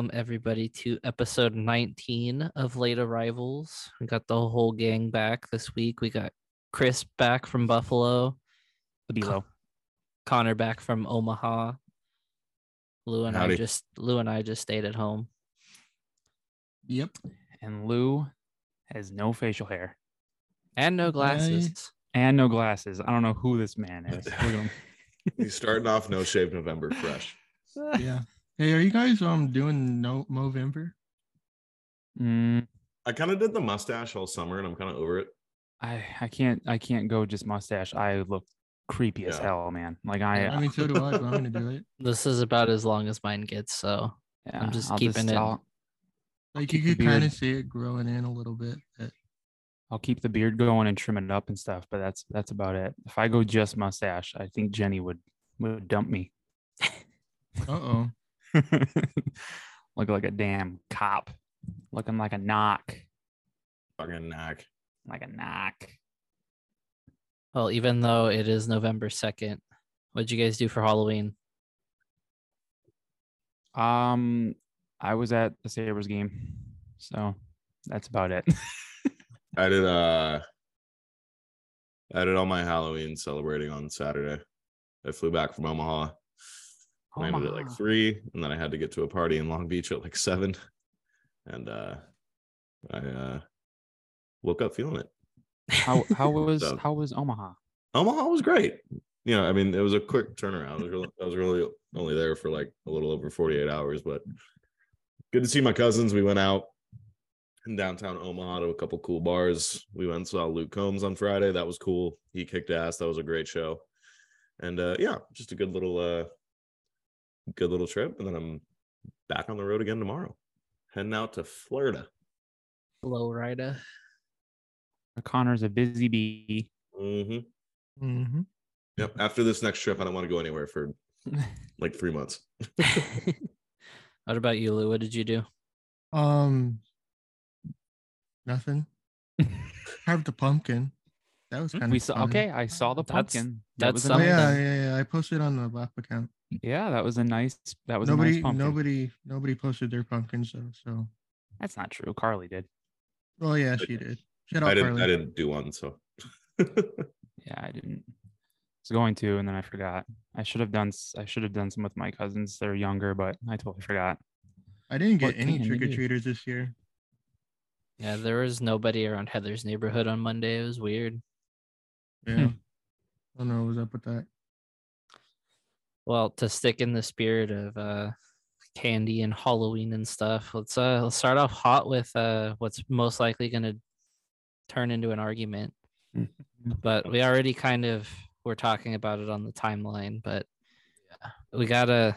hello and welcome everybody to episode 19 of Late Arrivals. We got the whole gang back this week. We got Chris back from Buffalo, Below. Connor back from Omaha. Lou and I just Lou and I just stayed at home. Yep. And Lou has no facial hair And no glasses. and no glasses. I don't know who this man is. Look at him. He's starting off no shave November fresh. Yeah. Hey, are you guys um doing no Movember? Mm, I kind of did the mustache all summer and I'm kind of over it. I I can't I can't go just mustache. I look creepy as Yeah. hell, man. Like I, I mean, so do I. But I'm gonna do it. This is about as long as mine gets, so yeah, I'm just I'll keeping it- I'll, Like you keep the could kind beard. of see it growing in a little bit. but- I'll keep the beard going and trim it up and stuff, but that's that's about it. If I go just mustache, I think Jenny would would dump me. Uh-oh. Look like a damn cop. Looking like a knock. Fucking knack. Like a knock. well, even though it is November 2nd, what'd you guys do for Halloween? Um, I was at the Sabres game, so that's about it. I did uh I did all my Halloween celebrating on Saturday. I flew back from Omaha. Landed at like three, and then I had to get to a party in Long Beach at like seven. And uh I uh woke up feeling it. How how was So- how was Omaha? Omaha was great. You know, I mean, it was a quick turnaround. I was really, I was really only there for like a little over 48 hours, but good to see my cousins. We went out in downtown Omaha to a couple cool bars. We went and saw Luke Combs on Friday. That was cool. He kicked ass. That was a great show. And uh yeah, just a good little uh good little trip. And then I'm back on the road again tomorrow. Heading out to Florida. Low rider. Connor's a busy bee. Mm-hmm. Mm-hmm. Yep. After this next trip, I don't want to go anywhere for like three months. what about you, Lou? What did you do? Um. Nothing. Have the pumpkin. That was hmm? kind of we saw okay. I saw the That's- pumpkin. That that's was a Oh, something. yeah, yeah, yeah. I posted on the BAP account. yeah, that was a nice. That was a Nobody, nice pumpkin. nobody, nobody posted their pumpkins though. So, That's not true. Carly did. well, yeah, she did. Shut up, I didn't Carly. I didn't do one, so Yeah, I didn't. I was going to, and then I forgot. I should have done. I should have done some with my cousins. They're younger, but I totally forgot. I didn't What get any trick or treaters this year. Yeah, there was nobody around Heather's neighborhood on Monday. It was weird. Yeah. Hmm. I don't know what was up with that. Well, to stick in the spirit of uh candy and Halloween and stuff, let's uh let's start off hot with uh what's most likely gonna turn into an argument. But we already kind of were talking about it on the timeline, but we gotta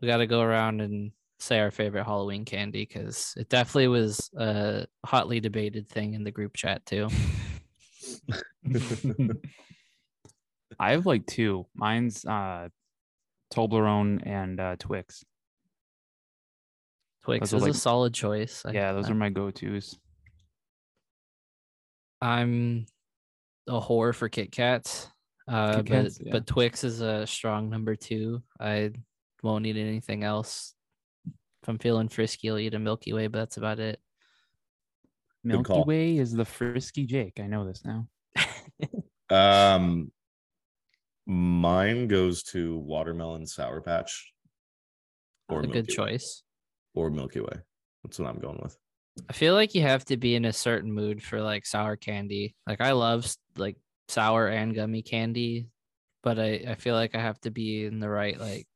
we gotta go around and say our favorite Halloween candy because it definitely was a hotly debated thing in the group chat too. I have like two. Mine's uh, Toblerone and uh, Twix. Twix Those are is a solid choice. I- Yeah, those I- are my go-tos. I'm a whore for Kit Kats. Uh, Kit but Kats, yeah. but Twix is a strong number two. I won't eat anything else. If I'm feeling frisky, I'll eat a Milky Way, but that's about it. Milky. Way is the frisky Jake. I know this now. Um, mine goes to watermelon sour patch, or a Milky good Way- choice. or Milky Way. That's what I'm going with. I feel like you have to be in a certain mood for like sour candy. Like I love like sour and gummy candy, but I, I feel like I have to be in the right like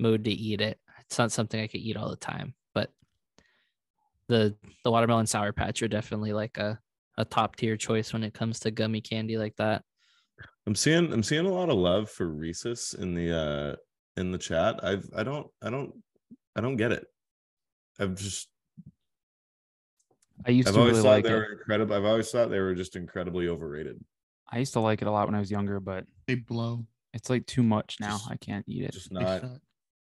mood to eat it. It's not something I could eat all the time, but the the watermelon sour patch are definitely like a, a top tier choice when it comes to gummy candy like that. I'm seeing I'm seeing a lot of love for Reese's in the uh in the chat. I've I don't I don't I don't get it. I've just I used I've to always really thought like they it. were incredible. I've always thought they were just incredibly overrated. I used to like it a lot when I was younger, but They blow. it's like too much now. Just- I can't eat it. Just not.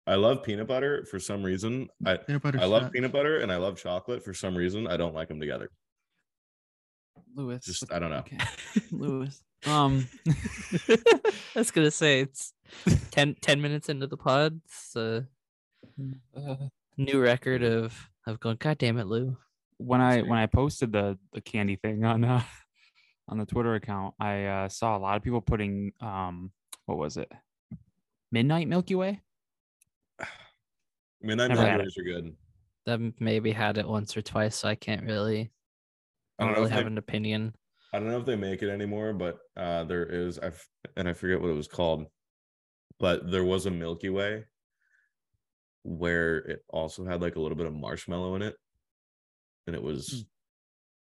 I love peanut butter for some reason. I Peanut butter. I love peanut butter and I love chocolate for some reason. I don't like them together. Lewis. Just I don't know. Okay. Lewis. Um I was gonna say it's 10, 10 minutes into the pod. So Uh, New record of of going. God damn it, Lou. when I when I posted the the candy thing on uh, on the Twitter account, I uh, saw a lot of people putting um what was it, Midnight Milky Way. Midnight Never had Milky Ways are good. I've maybe had it once or twice, so I can't really. I I don't really have they- an opinion. I don't know if they make it anymore, but uh there is I f- and I forget what it was called, but there was a Milky Way where it also had like a little bit of marshmallow in it, and it was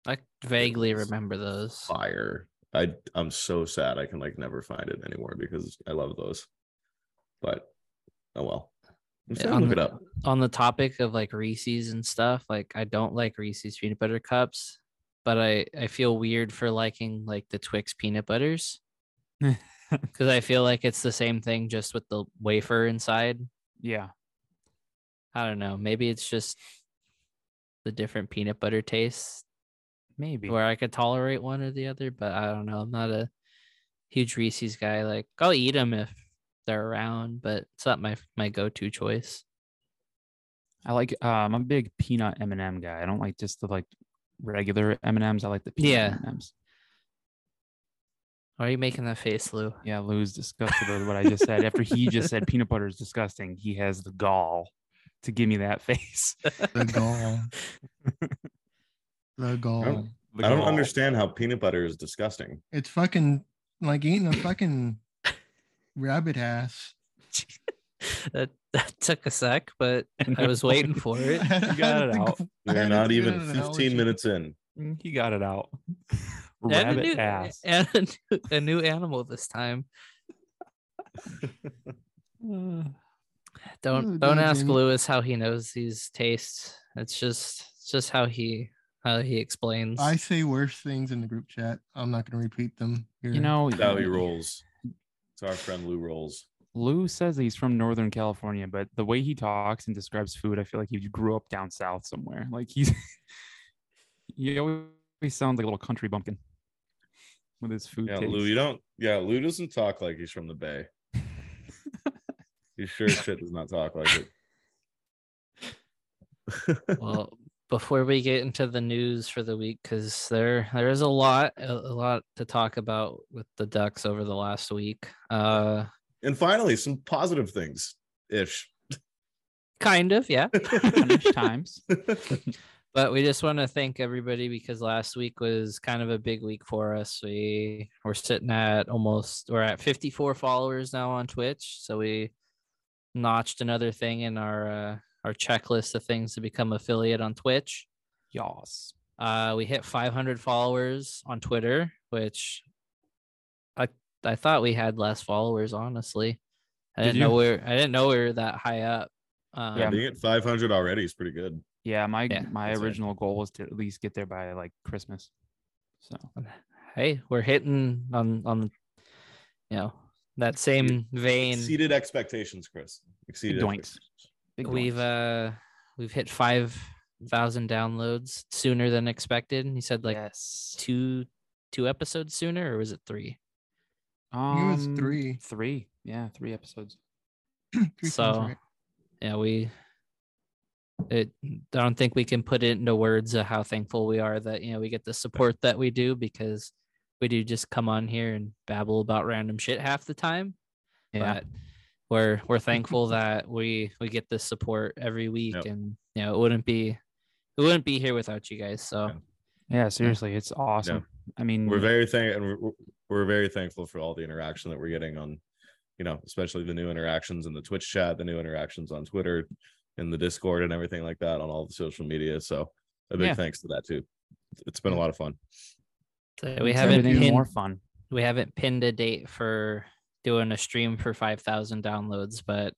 I vaguely was remember those. fire. I I'm so sad I can like never find it anymore because I love those. But oh well. I'm on look it the- up. on the topic of like Reese's and stuff, like I don't like Reese's peanut butter cups, but I I feel weird for liking like the Twix peanut butters because I feel like it's the same thing just with the wafer inside. Yeah, I don't know. Maybe it's just the different peanut butter tastes maybe. where I could tolerate one or the other, but I don't know. I'm not a huge Reese's guy. Like I'll eat them if they're around, but it's not my my go to choice. I like. Uh, I'm a big peanut M and m guy. I don't like just the like regular M and M's. I like the peanut Yeah. M and M's. Why are you making that face, Lou? Yeah, Lou's disgusted with what I just said. After he just said peanut butter is disgusting, he has the gall to give me that face. The gall. the gall. Oh, the I don't gall. understand how peanut butter is disgusting. It's fucking like eating a fucking rabbit ass. that that took a sec, but I was waiting for it. You got it out. We're not even 15 minutes in. Mm, He got it out. And a Rabbit new, ass. and a new, a new animal this time. Don't Oh, don't ask Dodging. Lewis how he knows these tastes. It's just it's just how he how he explains. I say worse things in the group chat. I'm not gonna repeat them. Here. you know, That's how he rolls. It's our friend Lou rolls. Lou says he's from Northern California, but the way he talks and describes food, I feel like he grew up down south somewhere. Like he's he always sounds like a little country bumpkin with his food. Yeah, taste. Lou, you don't. Yeah, Lou doesn't talk like he's from the Bay. He sure shit does not talk like it. well, before we get into the news for the week, because there there is a lot a, a lot to talk about with the Ducks over the last week. Uh, and finally, some positive things ish. kind of, yeah. Times. But we just want to thank everybody because last week was kind of a big week for us. We we're sitting at almost we're at 54 followers now on Twitch. So we notched another thing in our uh, our checklist of things to become affiliate on Twitch. Yas. Uh, we hit 500 followers on Twitter, which I I thought we had less followers. Honestly, I Did didn't know you? we are I didn't know we were that high up. Um, Yeah, being at 500 already is pretty good. Yeah, my Yeah, my that's right. original goal was to at least get there by like Christmas. So hey, we're hitting on on you know that same vein. Exceeded expectations, Chris. Exceeded doinks. expectations. big We've doinks. uh we've hit five thousand downloads sooner than expected. He said like yes. two two episodes sooner, or was it three? It was Um, three. Three. Yeah, three episodes. Three sounds so right. yeah, we it I don't think we can put it into words of how thankful we are that you know we get the support that we do because we do just come on here and babble about random shit half the time. Yeah. but we're we're thankful that we we get this support every week Yep. and you know it wouldn't be it wouldn't be here without you guys so Yeah. Yeah, seriously, it's awesome. I mean, We're very thankful. and we're, we're very thankful for all the interaction that we're getting on, you know, especially the new interactions in the Twitch chat, the new interactions on Twitter, in the Discord, and everything like that on all the social media. So a big Yeah. thanks to that too. It's been a lot of fun. So we haven't pinned, more fun. we haven't pinned a date for doing a stream for 5000 downloads but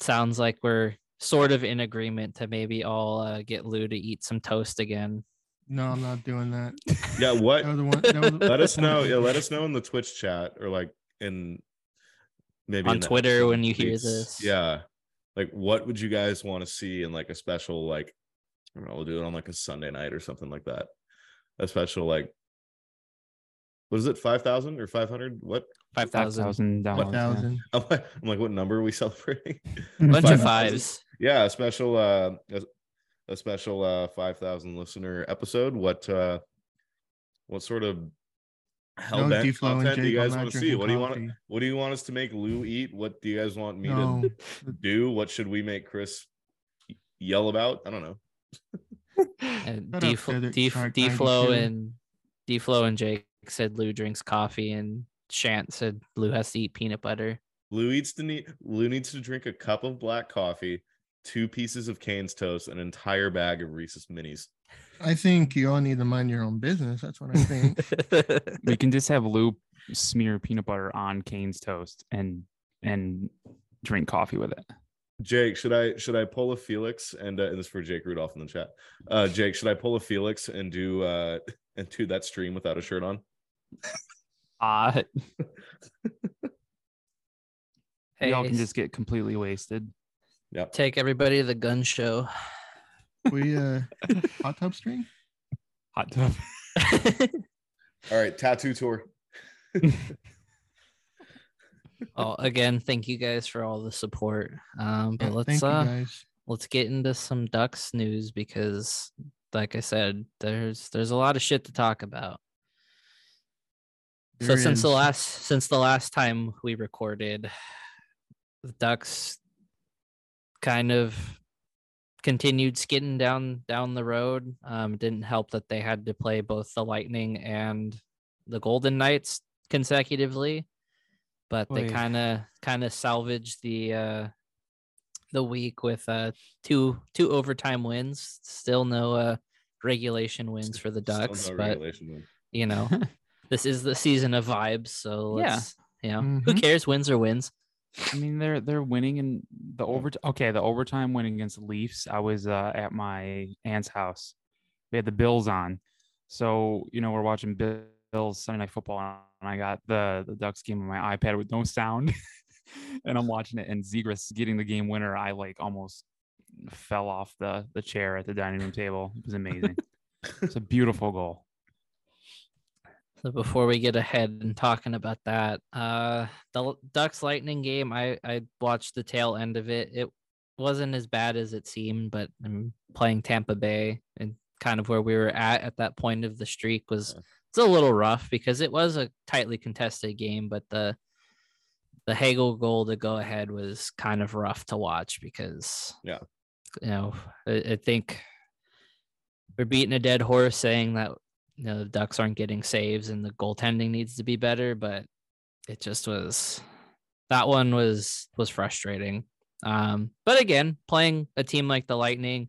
sounds like we're sort of in agreement to maybe all uh, get lou to eat some toast again No, I'm not doing that. Yeah, what? That one. That the- let us know. Yeah, let us know in the Twitch chat or like in maybe On in Twitter episode when you hear this. Yeah, like what would you guys want to see in like a special like I don't know, we'll do it on like a Sunday night or something like that. A special like what is it, five thousand or five hundred? What? 5000 5,000 downloads. yeah. thousand. I'm like, what number are we celebrating? A bunch of 5,000? fives yeah, a special uh a, a special uh 5000 listener episode. What uh what sort of hell No, D-Flow and content do you guys want to see? What do you want what do you want us to make Lou eat? What do you guys want me No, to do? What should we make Chris yell about? I don't know. And Shut D up, Desert D Shark D Flow and D Flow and Jake said Lou drinks coffee, and Shant said Lou has to eat peanut butter. Lou needs to need Lou needs to drink a cup of black coffee, two pieces of Cane's toast, an entire bag of Reese's minis. I think you all need to mind your own business. That's what I think. We can just have Lou smear peanut butter on Cane's toast and and drink coffee with it. Jake, should I should I pull a Felix and uh, and this is for Jake Rudolph in the chat. Uh Jake, should I pull a Felix and do uh and do that stream without a shirt on? Uh hey, y'all can just get completely wasted. Yep. take everybody to the gun show. we uh hot tub string. Hot tub. All right, tattoo tour. oh, again, thank you guys for all the support. Um, but Yeah, let's uh guys. let's get into some Ducks news because, like I said, there's there's a lot of shit to talk about. so There since the last since the last time we recorded, the Ducks kind of continued skidding down down the road. Um, didn't help that they had to play both the Lightning and the Golden Knights consecutively, but they kind of kind of salvaged the uh, the week with uh two two overtime wins. Still no uh, regulation wins for the Ducks, no but you know this is the season of vibes. So Yeah. you know who Mhm. cares? Wins or wins. I mean, they're they're winning in the over. Okay, the overtime win against the Leafs. I was uh, at my aunt's house. We had the Bills on, so you know we're watching Bill- Bills Sunday Night Football, and I got the the Ducks game on my iPad with no sound, and I'm watching it. And Zegras getting the game winner. I like almost fell off the the chair at the dining room table. It was amazing. it's a beautiful goal. So before we get ahead and talking about that, uh the Ducks Lightning game, I I watched the tail end of it. It wasn't as bad as it seemed, but I'm playing Tampa Bay and kind of where we were at at that point of the streak was it's a little rough because it was a tightly contested game, but the the Hagel goal to go ahead was kind of rough to watch because Yeah. you know I, I think we're beating a dead horse saying that you know the Ducks aren't getting saves and the goaltending needs to be better, but it just was that one was was frustrating. Um, but again, playing a team like the Lightning,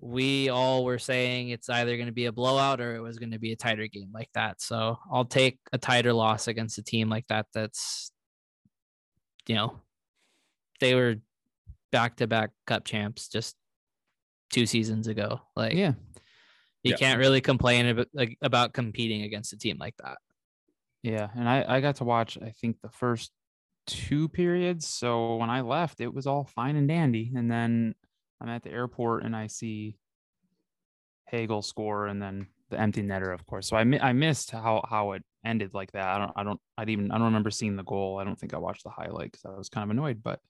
we all were saying it's either going to be a blowout or it was going to be a tighter game like that. So I'll take a tighter loss against a team like that. That's you know they were back to back cup champs just two seasons ago. Like Yeah, you Yeah. can't really complain about like, about competing against a team like that. Yeah, and I I got to watch I think the first two periods. So when I left, it was all fine and dandy, and then I'm at the airport and I see Hagel score, and then the empty netter, of course. So I mi- I missed how how it ended like that. I don't I don't I even I don't remember seeing the goal. I don't think I watched the highlight because I was kind of annoyed, but.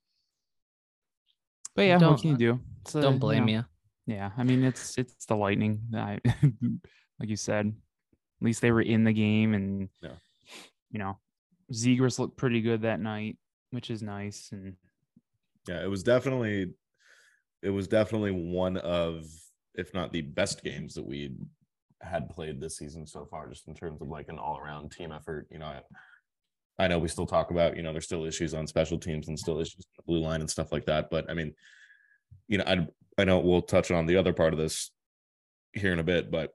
But yeah, Don't- what can you do? It's, uh, Don't you blame know, you. Yeah, I mean it's it's the Lightning. I, like you said, at least they were in the game, and Yeah. you know, Zegras looked pretty good that night, which is nice. And Yeah, it was definitely it was definitely one of if not the best games that we had played this season so far, just in terms of like an all around team effort. You know, I, I know we still talk about, you know, there's still issues on special teams and still issues on the blue line and stuff like that. But I mean, you know, I I know we'll touch on the other part of this here in a bit, but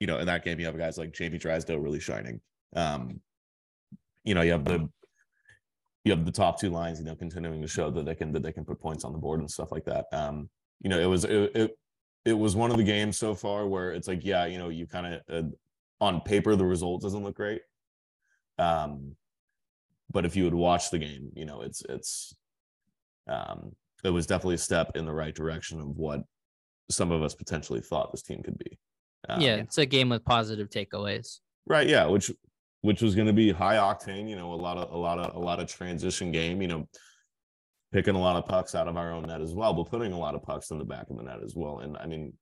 you know, in that game you have guys like Jamie Drysdale really shining. Um, you know, you have the you have the top two lines, you know, continuing to show that they can that they can put points on the board and stuff like that. Um, you know, it was it it, it was one of the games so far where it's like, yeah, you know, you kind of uh, on paper the result doesn't look great. Um, but if you would watch the game, you know, it's it's um it was definitely a step in the right direction of what some of us potentially thought this team could be. Um, yeah, it's a game with positive takeaways. Right. Yeah. Which which was going to be high octane. You know, a lot of a lot of a lot of transition game. You know, picking a lot of pucks out of our own net as well, but putting a lot of pucks in the back of the net as well. And I mean,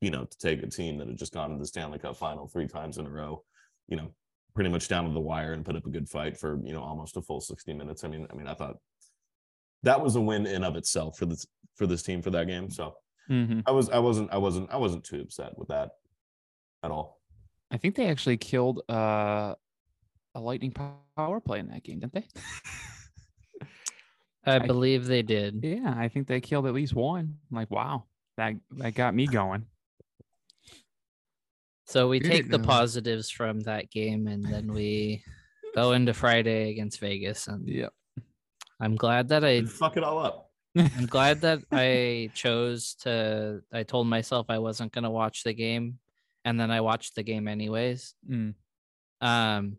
you know, to take a team that had just gone to the Stanley Cup final three times in a row, you know, pretty much down to the wire and put up a good fight for, you know, almost a full 60 minutes. I mean, I mean, I thought that was a win in of itself for this for this team for that game. So Mhm. I was I wasn't I wasn't I wasn't too upset with that at all. I think they actually killed uh, a lightning power play in that game, didn't they? I I- believe they did. yeah, I think they killed at least one. I'm like, wow, that that got me going. So we Did take the now. positives from that game and then we go into Friday against Vegas. And Yeah. I'm glad that I fuck it all up. I'm glad that I chose to I told myself I wasn't gonna watch the game and then I watched the game anyways. Mm. Um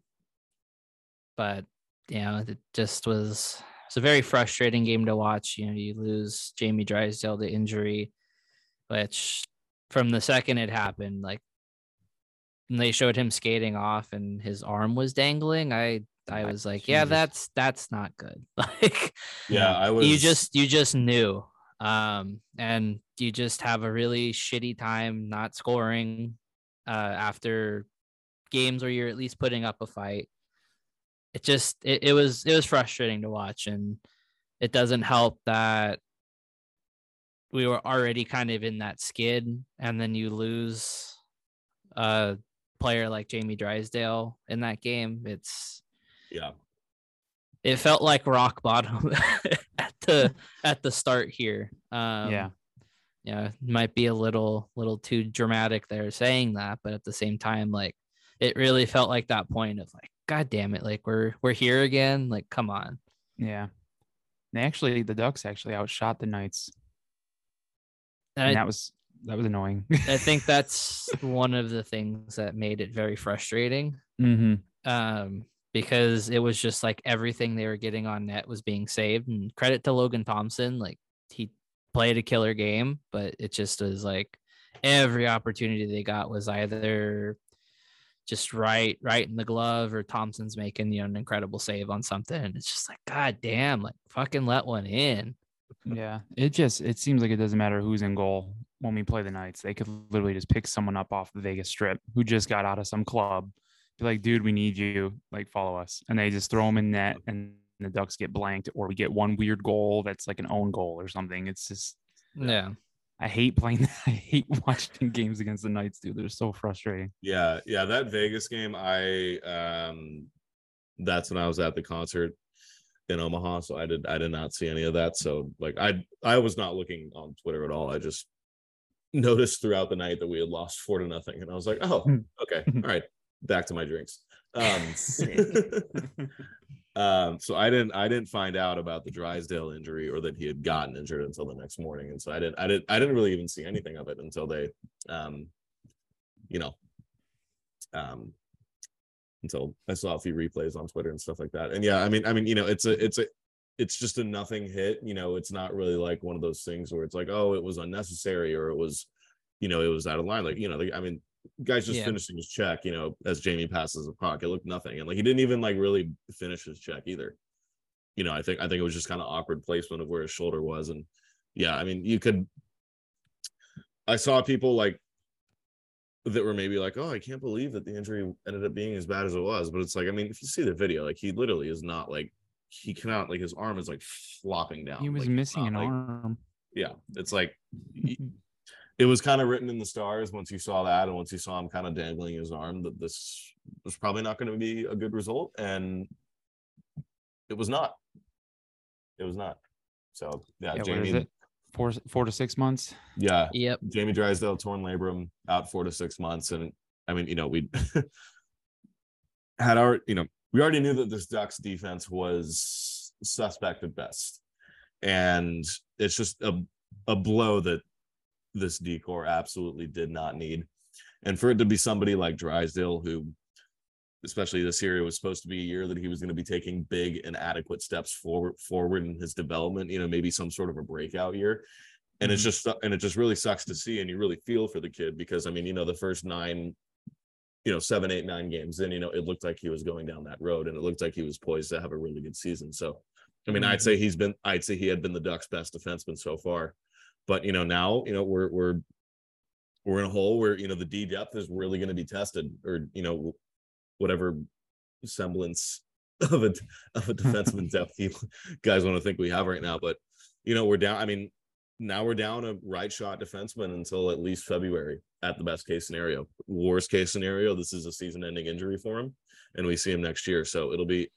but you know, it just was it's a very frustrating game to watch. You know, you lose Jamie Drysdale to injury, which from the second it happened, like and they showed him skating off and his arm was dangling. I I was like, yeah, that's that's not good. Like Yeah, I was you just you just knew um and you just have a really shitty time not scoring uh after games where you're at least putting up a fight it just it, it was it was frustrating to watch and it doesn't help that we were already kind of in that skid and then you lose a player like Jamie Drysdale in that game it's yeah. it felt like rock bottom at the at the start here. Um, yeah. yeah, might be a little little too dramatic there saying that, but at the same time, like it really felt like that point of like, God damn it, like we're we're here again. Like, come on. Yeah. They actually, the Ducks actually outshot the Knights. And And I, that was that was annoying. I think that's one of the things that made it very frustrating. mm-hmm. Um, because it was just like everything they were getting on net was being saved. And credit to Logan Thompson, like he played a killer game, but it just was like every opportunity they got was either just right, right in the glove, or Thompson's making you know an incredible save on something. And it's just like, God damn, like fucking let one in. Yeah. It just it seems like it doesn't matter who's in goal when we play the Knights. They could literally just pick someone up off the Vegas strip who just got out of some club. Be like, dude, we need you. Like, follow us. And they just throw them in net and the Ducks get blanked, or we get one weird goal that's like an own goal or something. It's just Yeah. I hate playing I hate watching games against the Knights, dude. They're so frustrating. Yeah, yeah, that Vegas game, I um that's when I was at the concert in Omaha, so I did I did not see any of that. So like I I was not looking on Twitter at all. I just noticed throughout the night that we had lost four to nothing, and I was like, oh, okay, all right, back to my drinks. Um, um, so I didn't I didn't find out about the Drysdale injury or that he had gotten injured until the next morning, and so I didn't I didn't I didn't really even see anything of it until they, um, you know, um, until I saw a few replays on Twitter and stuff like that. And yeah, I mean I mean you know it's a it's a it's just a nothing hit. You know, it's not really like one of those things where it's like oh it was unnecessary or it was, you know, it was out of line. Like you know, I mean guy's just Yeah. finishing his check, you know, as Jamie passes the puck. It looked nothing. And like he didn't even like really finish his check either. You know, I think I think it was just kind of awkward placement of where his shoulder was. And yeah, I mean, you could I saw people like that were maybe like, oh, I can't believe that the injury ended up being as bad as it was. But it's like, I mean, if you see the video, like he literally is not like he cannot like his arm is like flopping down. He was Like, missing not, an like- arm. Yeah, it's like it was kind of written in the stars once you saw that and once you saw him kind of dangling his arm that this was probably not going to be a good result and it was not it was not so yeah, Yeah, jamie is it? Four four to six months. yeah Yep. jamie drysdale torn labrum out four to six months and i mean you know we had our you know we already knew that this ducks defense was suspect at best and it's just a, a blow that this D corps absolutely did not need and for it to be somebody like drysdale who especially this year it was supposed to be a year that he was going to be taking big and adequate steps forward forward in his development you know maybe some sort of a breakout year and it's Mhm. just and it just really sucks to see and you really feel for the kid because i mean you know the first nine you know seven eight nine games in you know it looked like he was going down that road and it looked like he was poised to have a really good season so I mean, I'd say he's been, I'd say he had been the Ducks' best defenseman so far. But you know, now you know we're we're we're in a hole where you know the D depth is really going to be tested, or you know, whatever semblance of a of a defenseman depth you guys want to think we have right now. But you know, we're down. I mean, now we're down a right shot defenseman until at least February at the best case scenario. Worst case scenario, this is a season ending injury for him, and we see him next year. So it'll be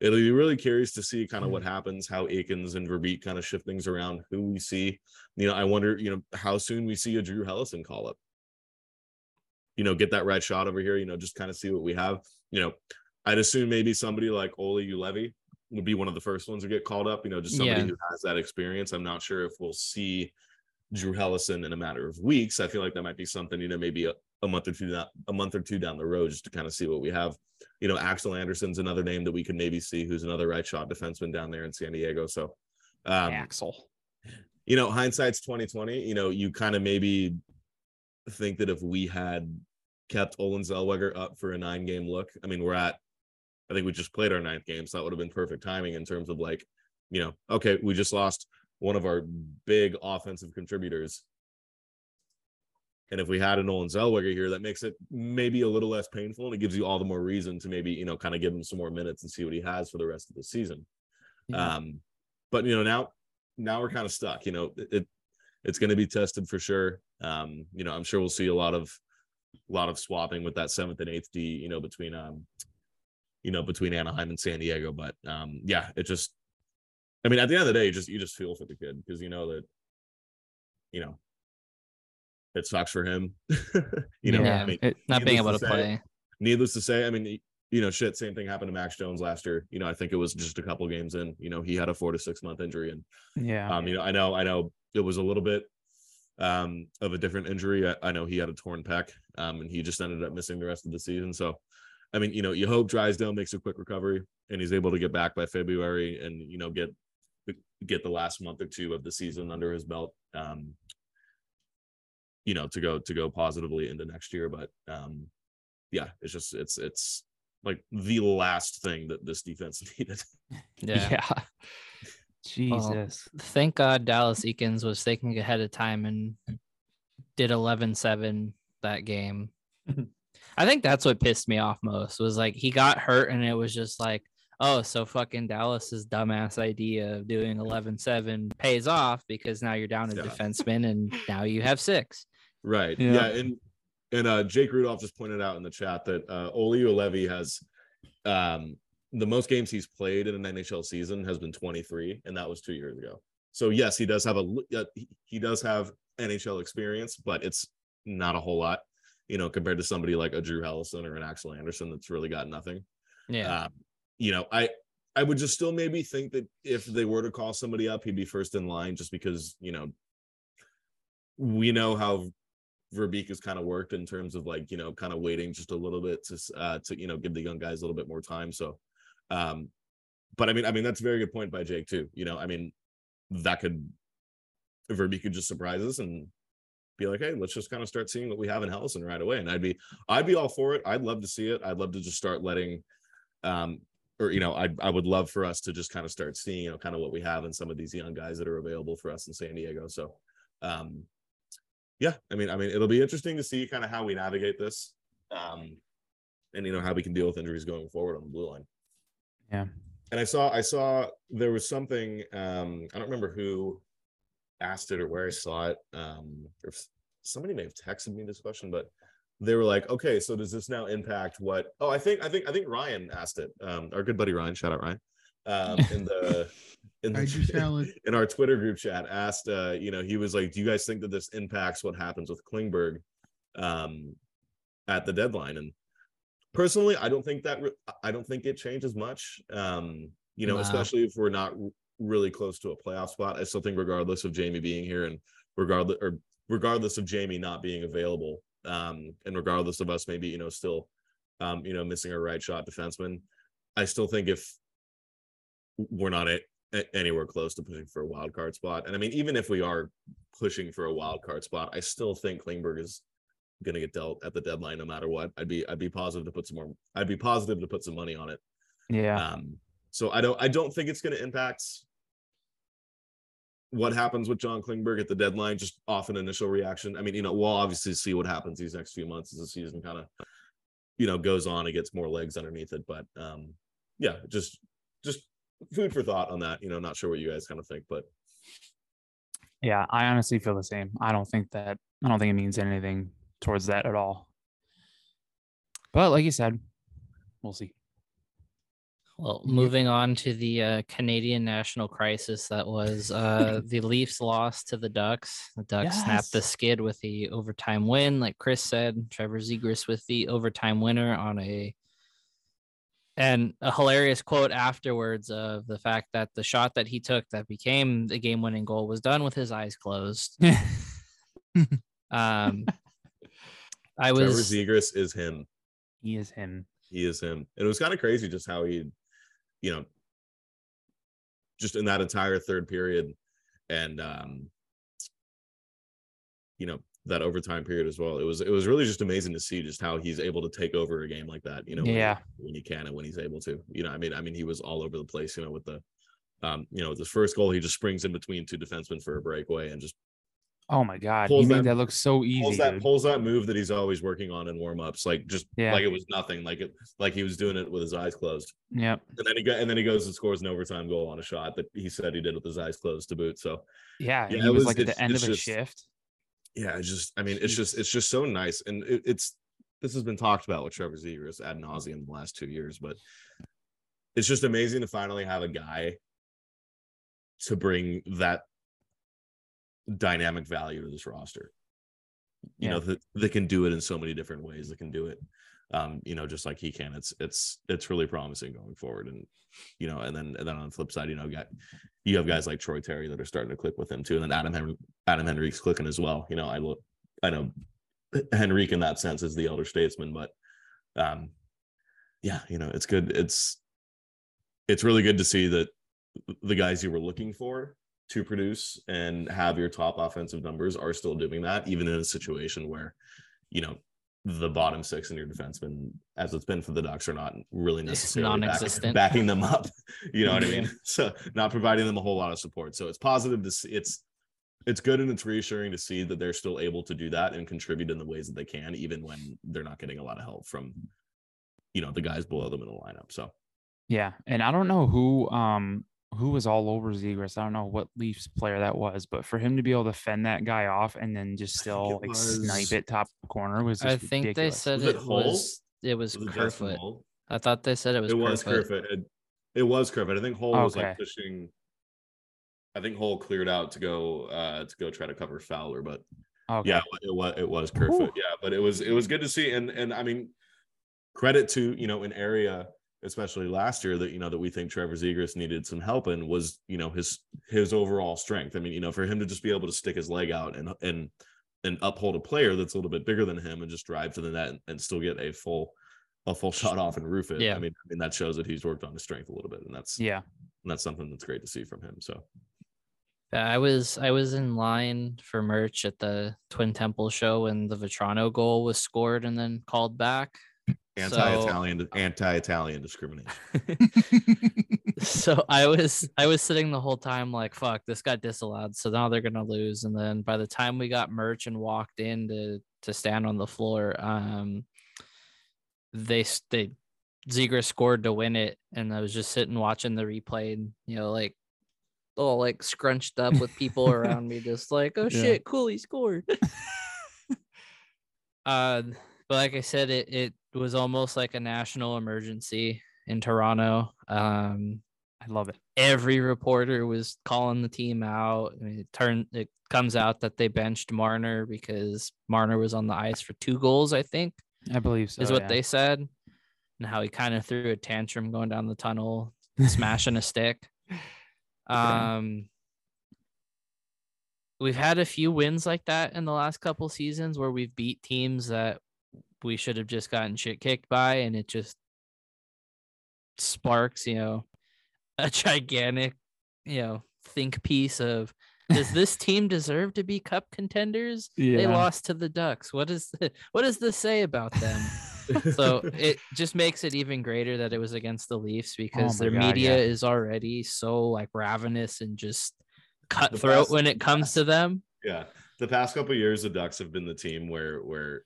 it'll be really curious to see kind of what mm. happens, how Eakins and Verbeek kind of shift things around, who we see. You know, I wonder, you know, how soon we see a Drew Helleson call up. You know, get that right shot over here, you know, just kind of see what we have. You know, I'd assume maybe somebody like Olli Juolevi would be one of the first ones to get called up, you know, just somebody Yeah. who has that experience. I'm not sure if we'll see Drew Helleson in a matter of weeks. I feel like that might be something, you know, maybe a, a month or two down, a month or two down the road just to kind of see what we have. You know, Axel Anderson's another name that we could maybe see who's another right shot defenseman down there in San Diego. So um Axel. you know, hindsight's 2020. You know, you kind of maybe think that if we had kept Olen Zellweger up for a nine game look, I mean, we're at, I think we just played our ninth game, so that would have been perfect timing in terms of like, you know, okay, we just lost one of our big offensive contributors. And if we had an Olen Zellweger here, that makes it maybe a little less painful and it gives you all the more reason to maybe, you know, kind of give him some more minutes and see what he has for the rest of the season. Yeah. Um, but you know, now now we're kind of stuck. You know, it, it it's going to be tested for sure. Um, you know, I'm sure we'll see a lot of a lot of swapping with that seventh and eighth D. You know, between um, you know, between Anaheim and San Diego. But um, yeah, it just, I mean, at the end of the day, you just you just feel for the kid because you know that, you know, it sucks for him. you know, Yeah, I mean, It- Not being able to to say- play. needless to say, I mean, you know, shit, same thing happened to Max Jones last year. You know, I think it was just a couple games in, you know, he had a four to six month injury. And, yeah. um, you know, I know, I know it was a little bit um, of a different injury. I, I know he had a torn pec um, and he just ended up missing the rest of the season. So, I mean, you know, you hope Drysdale makes a quick recovery and he's able to get back by February and, you know, get, get the last month or two of the season under his belt. Um, you know, to go to go positively into next year. But um, yeah, it's just it's it's like the last thing that this defense needed. Yeah. yeah. Jesus. Thank God Dallas Eakins was thinking ahead of time and did 11-7 that game. I think that's what pissed me off most was like he got hurt and it was just like, oh, so fucking Dallas's dumbass idea of doing 11-7 pays off because now you're down a Yeah. defenseman and now you have six. Right. Yeah. Yeah. and and uh Jake Rudolph just pointed out in the chat that uh Olli Juolevi has um the most games he's played in an NHL season has been 23, and that was two years ago. So yes, he does have a uh, he- he does have NHL experience, but it's not a whole lot, you know, compared to somebody like a Drew Helleson or an Axel Anderson that's really got nothing. Yeah. Um, you know, I I would just still maybe think that if they were to call somebody up, he'd be first in line just because, you know, we know how Verbeek has kind of worked in terms of like, you know, kind of waiting just a little bit to uh to, you know, give the young guys a little bit more time. So um but I mean, I mean that's a very good point by Jake too. You know, I mean, that could Verbeek could just surprise us and be like, hey, let's just kind of start seeing what we have in Helleson right away. And I'd be I'd be all for it. I'd love to see it. I'd love to just start letting um or you know, I I would love for us to just kind of start seeing, you know, kind of what we have in some of these young guys that are available for us in San Diego. So um yeah, I mean, I mean, it'll be interesting to see kind of how we navigate this. Um and you know how we can deal with injuries going forward on the blue line. Yeah. And I saw I saw there was something um I don't remember who asked it or where I saw it. Um or somebody may have texted me this question, but they were like, okay, so does this now impact what? Oh, I think I think I think Ryan asked it. Um, our good buddy Ryan, shout out Ryan. Um, in the in the in our Twitter group chat asked, uh, you know, he was like, do you guys think that this impacts what happens with Klingberg um, at the deadline? And personally, I don't think that re- I don't think it changes much. Um, you know, Nah. especially if we're not r- really close to a playoff spot. I still think, regardless of Jamie being here and regardless or regardless of Jamie not being available, um, and regardless of us maybe you know still, um, you know, missing a right shot defenseman, I still think if we're not a- a- anywhere close to pushing for a wild card spot, and I mean, even if we are pushing for a wild card spot, I still think Klingberg is going to get dealt at the deadline no matter what. I'd be I'd be positive to put some more. I'd be positive to put some money on it. Yeah. Um, so I don't I don't think it's going to impact what happens with John Klingberg at the deadline, just off an initial reaction. I mean, you know, we'll obviously see what happens these next few months as the season kind of, you know, goes on. It gets more legs underneath it, but um, yeah, just just food for thought on that. You know, not sure what you guys kind of think, but Yeah, I honestly feel the same. I don't think that I don't think it means anything towards that at all. But like you said, we'll see. Well, moving on to the uh, Canadian national crisis that was uh, the Leafs lost to the Ducks. The Ducks snapped the skid with the overtime win, like Chris said. Trevor Zegras with the overtime winner on a and a hilarious quote afterwards of the fact that the shot that he took that became the game-winning goal was done with his eyes closed. Um, I was Trevor was Zegras is him. he is him. He is him. And it was kind of crazy just how he, you know, just in that entire third period and um you know that overtime period as well. It was it was really just amazing to see just how he's able to take over a game like that, you know, when he- Yeah. when he can and when he's able to. You know, I mean, I mean he was all over the place, you know, with the um, you know, with his first goal, he just springs in between two defensemen for a breakaway and just Oh my god, he made that- that, look so easy. pulls that dude. pulls that move that he's always working on in warm-ups, like just Yeah. like it was nothing, like it like he was doing it with his eyes closed. Yep. And then he go, and then he goes and scores an overtime goal on a shot that he said he did with his eyes closed to boot. So Yeah. Yeah, he it was, was- like at the end of a just- shift. Yeah, it's just I mean, it's just it's just so nice, and it, it's this has been talked about with Trevor Zegras ad nauseum the last two years, but it's just amazing to finally have a guy to bring that dynamic value to this roster. You Yeah. know that that can do it in so many different ways. That can do it, um, you know, just like he can. It's it's it's really promising going forward, and you know, and then and then on the flip side, you know, got you have guys like Troy Terry that are starting to click with him too, and then Adam Adam Henrique's clicking as well. You know, I look, I know Henrique in that sense is the elder statesman, but um, yeah, you know, it's good. It's it's really good to see that the guys you were looking for to produce and have your top offensive numbers are still doing that, even in a situation where, you know, the bottom six in your defensemen, as it's been for the Ducks, are not really necessarily backing, backing them up. You know what I mean? So not providing them a whole lot of support. So it's positive to see. It's it's good and it's reassuring to see that they're still able to do that and contribute in the ways that they can, even when they're not getting a lot of help from, you know, the guys below them in the lineup. So Yeah. And I don't know who um who was all over Zegras. I don't know what Leafs player that was, but for him to be able to fend that guy off and then just still it like snipe it top corner was just I think they said Was it it was it was was it Justin Kerfoot. I thought they said it was it was Kerfoot. Kerfoot. It, it was Kerfoot. I think Holl was like pushing. I think Holl cleared out to go uh to go try to cover Fowler, but okay. yeah, it was it was Kerfoot. Yeah, but it was it was good to see, and and I mean, credit to you know an area, especially last year that you know that we think Trevor Zegras needed some help in was you know his his overall strength. I mean, you know, for him to just be able to stick his leg out and and and uphold a player that's a little bit bigger than him and just drive to the net and, and still get a full a full shot off and roof it. Yeah. I mean, I mean that shows that he's worked on his strength a little bit, and that's Yeah. and that's something that's great to see from him. So Yeah, I was I was in line for merch at the Twin Temple show when the Vatrano goal was scored and then called back. anti-Italian anti-Italian discrimination. so I was I was sitting the whole time like fuck this got disallowed so now they're gonna lose and then by the time we got merch and walked in to to stand on the floor um they s- they Ziegler scored to win it and I was just sitting watching the replay and you know like all like scrunched up with people around me just like oh Yeah. shit cool he scored uh but like I said it it was almost like a national emergency in Toronto um I love it. every reporter was calling the team out. I mean, it turned it comes out that they benched Marner because Marner was on the ice for two goals, I think, I believe so. is what yeah. they said. And how he kind of threw a tantrum going down the tunnel, smashing a stick. Um we've had a few wins like that in the last couple seasons where we've beat teams that we should have just gotten shit kicked by and it just sparks, you know, a gigantic, you know, think piece of does this team deserve to be cup contenders? They lost to the Ducks. What is the, what does this say about them? So it just makes it even greater that it was against the Leafs oh because my their God, media yeah. is already so like ravenous and just cutthroat past- when it comes to them. yeah, the past couple of years, the Ducks have been the team where where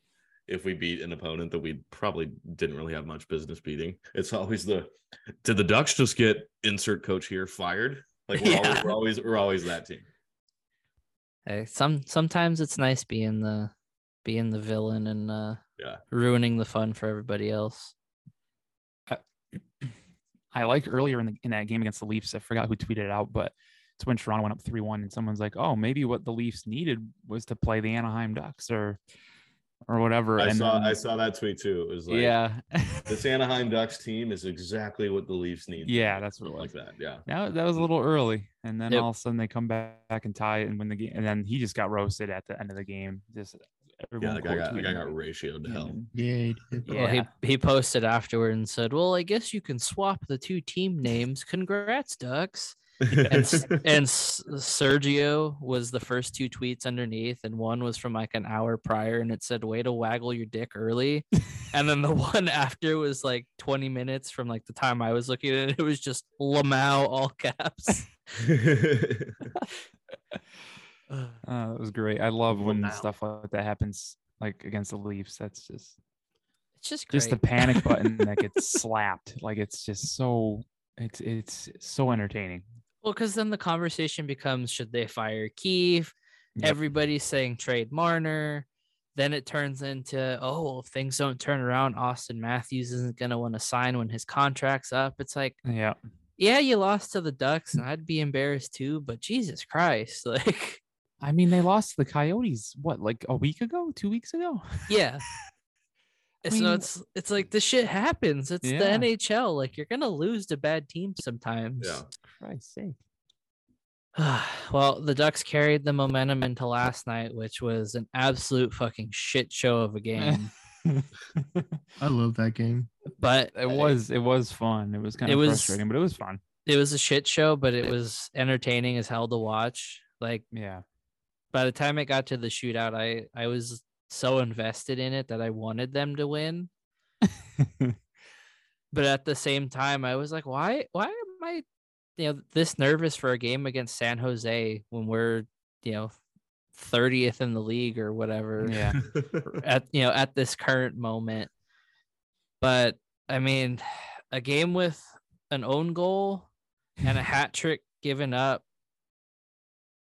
if we beat an opponent that we probably didn't really have much business beating, it's always the did the Ducks just get insert coach here fired? Like we're, Yeah. always, we're always we're always that team. Hey, some sometimes it's nice being the being the villain and uh Yeah. ruining the fun for everybody else. I like earlier in the, in that game against the Leafs. I forgot who tweeted it out, but it's when Toronto went up three one, and someone's like, "Oh, maybe what the Leafs needed was to play the Anaheim Ducks or or whatever." I and saw then- I saw that tweet too. It was like yeah, this Anaheim Ducks team is exactly what the Leafs need. Yeah, that's what it was. like that. Yeah. that, that was a little early, and then Yep. all of a sudden they come back and tie it and win the game, and then he just got roasted at the end of the game. Just Yeah, everyone the guy got, the guy got ratioed to hell. man. Yeah, he. Well, he Yeah. he posted afterward and said, "Well, I guess you can swap the two team names. Congrats, Ducks." And and Sergio was the first two tweets underneath, and one was from like an hour prior, and it said, "Way to waggle your dick early," and then the one after was like 20 minutes from like the time I was looking at it. It was just Lamau all caps. Uh, it was great. I love when now. stuff like that happens, like against the Leafs. That's just It's just great. just the panic button that gets slapped. Like it's just so it's it's so entertaining. Well, because then the conversation becomes should they fire Keefe? Yep. Everybody's saying trade Marner. Then it turns into, oh, well, if things don't turn around, Auston Matthews isn't going to want to sign when his contract's up. It's like, Yeah. yeah, you lost to the Ducks, and I'd be embarrassed too, but Jesus Christ. Like, I mean, they lost to the Coyotes, what, like a week ago, two weeks ago? yeah. I so mean- it's it's like this shit happens. It's Yeah. the NHL. Like you're gonna lose to bad teams sometimes. yeah. Christ's sake. well, the Ducks carried the momentum into last night, which was an absolute fucking shit show of a game. I love that game. but It was it was fun. It was kind It of was- frustrating, but it was fun. it was a shit show, but it was entertaining as hell to watch. Like Yeah. by the time it got to the shootout, I I was so invested in it that I wanted them to win. But at the same time, I was like, why why am I you know this nervous for a game against San Jose when we're, you know, 30th in the league or whatever yeah. at you know at this current moment. But I mean, a game with an own goal and a hat trick given up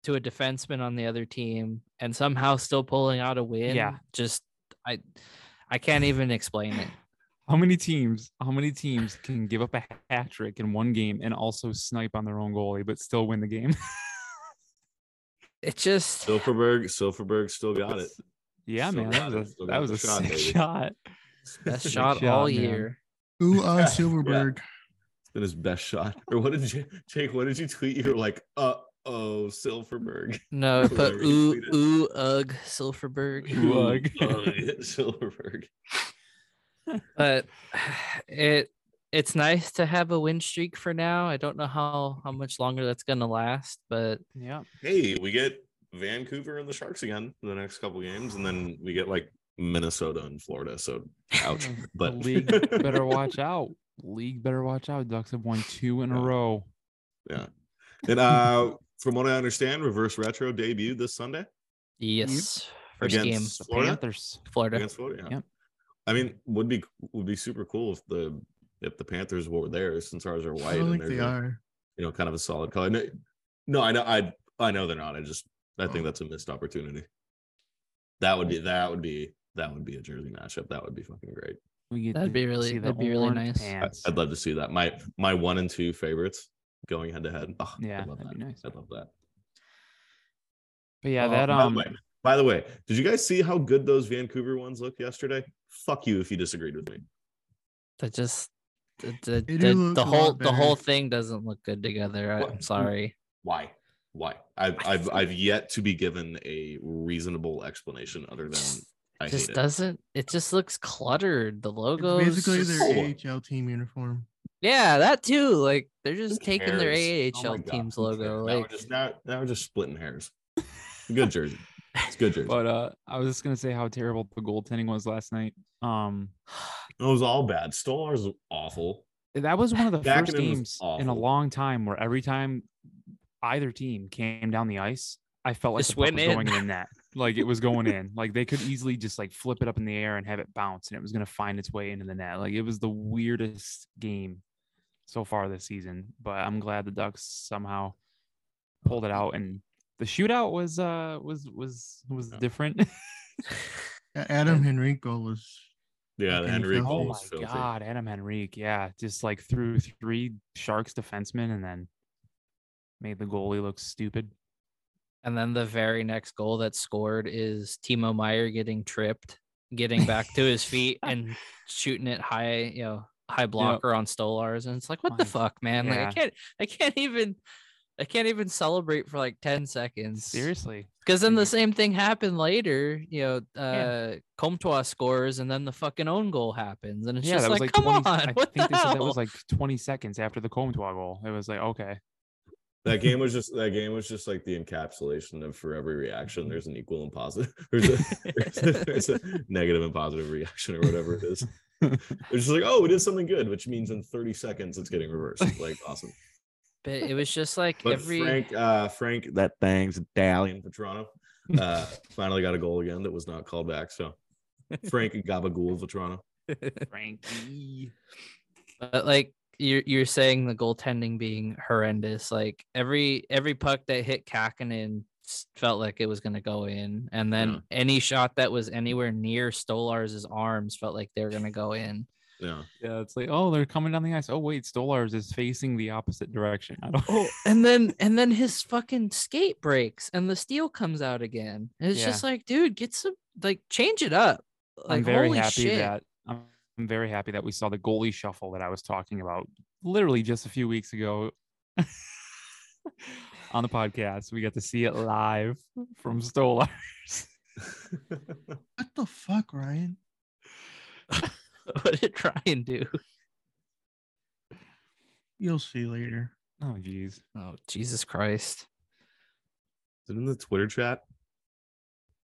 to a defenseman on the other team and somehow still pulling out a win. Yeah. Just I I can't even explain it. How many teams? How many teams can give up a hat trick in one game and also snipe on their own goalie, but still win the game? It just Silfverberg, Silfverberg still got it. yeah, Still man, that was a, Still that was a shot, sick shot. best shot shot, all man. year. Ooh, Yeah, on yeah. Silfverberg. It's been his best shot. Or what did you Jake? What did you tweet? You were like, uh oh, Silfverberg. No, I put Whoever you ooh ooh ugh Silfverberg. Ooh, ugh. ugh, Silfverberg. but it it's nice to have a win streak for now. I don't know how how much longer that's gonna last, but Yeah. Hey, we get Vancouver and the Sharks again in the next couple games, and then we get like Minnesota and Florida. So ouch. But league better watch out. League better watch out. Ducks have won two in a row. yeah. And uh from what I understand, reverse retro debuted this Sunday yes, mm-hmm. first game, Against- The Florida? Panthers. Florida. against Florida. Yeah. Yep. I mean, would be would be super cool if the if the Panthers were there since ours are white don't and think they they're you know kind of a solid color. No, no, I know I I know they're not. I just I think that's a missed opportunity. That would be that would be that would be a jersey matchup. That would be fucking great. That'd be really- that'd be really nice. I- pants. I'd love to see that. My my one and two favorites going head to head. Oh, Yeah, I'd love that'd that. be nice. I'd love that. But yeah, Uh, that by the um way- By the way, did you guys see how good those Vancouver ones looked yesterday? Fuck you if you disagreed with me. That just the the, the, the whole the whole thing doesn't look good together. I, What? I'm sorry. Why? Why? I've I I've I've yet to be given a reasonable explanation other than I just it. doesn't it just looks cluttered. The logo It's basically their so- AHL team uniform. Yeah, that too. Like they're Who just taking their cares? Oh AHL my team's who cares? logo. Now we're Like just now now we're just splitting hairs. Good jersey. It's good jersey. But uh, I was just gonna say how terrible the goaltending was last night. Um, it was all bad. Stolarz was awful. that was one of the first games in a long time where every time either team came down the ice, I felt like Just the puck was in. going in the net. Like it was going in. Like they could easily just like flip it up in the air and have it bounce, and it was gonna find its way into the net. Like it was the weirdest game so far this season. But I'm glad the Ducks somehow pulled it out, and the shootout was uh was was was Yeah. different. Adam Henrique was Yeah, the Okay, Oh my was filthy. god, Adam Henrique, yeah, just like threw three Sharks defensemen and then made the goalie look stupid. And then the very next goal that scored is Timo Meier getting tripped, getting back to his feet and shooting it high, you know, high blocker on Stolarz. And it's like, what the fuck, man? Like. I can't I can't even I can't even celebrate for like 10 seconds. Seriously, Because then the same thing happened later. You know, Yeah. uh Comtois scores and then the fucking own goal happens. And it's yeah, just like, like come 20. on. I what think the they hell? said that was like 20 seconds after the Comtois goal. It was like okay, That game was just that game was just like the encapsulation of for every reaction. There's an equal and positive. There's a, there's a, there's a negative and positive reaction or whatever it is. It's just like, oh, we did something good, which means in 30 seconds it's getting reversed. Like awesome. but it was just like But every Frank, uh, Frank, that thing's Dalian for Toronto. Uh, finally got a goal again that was not called back. So Frank Gabaghoul for Toronto. Frankie. But like you're you're saying the goaltending being horrendous. Like every every puck that hit Kahkonen s- felt like it was gonna go in, and then Yeah. any shot that was anywhere near Stolarz's arms felt like they were gonna go in. Yeah. Yeah, it's like oh they're coming down the ice. Oh wait, Stolarz is facing the opposite direction. I don't. Oh, and then and then his fucking skate breaks and the steel comes out again. And it's just like, dude, get some like change it up. Like I'm very holy happy shit. that I'm I'm very happy that we saw the goalie shuffle that I was talking about literally just a few weeks ago on the podcast. We got to see it live from Stolarz. what the fuck, Ryan? what did Ryan do? You'll see later. Oh geez. Oh Jesus Christ. Is it in the Twitter chat?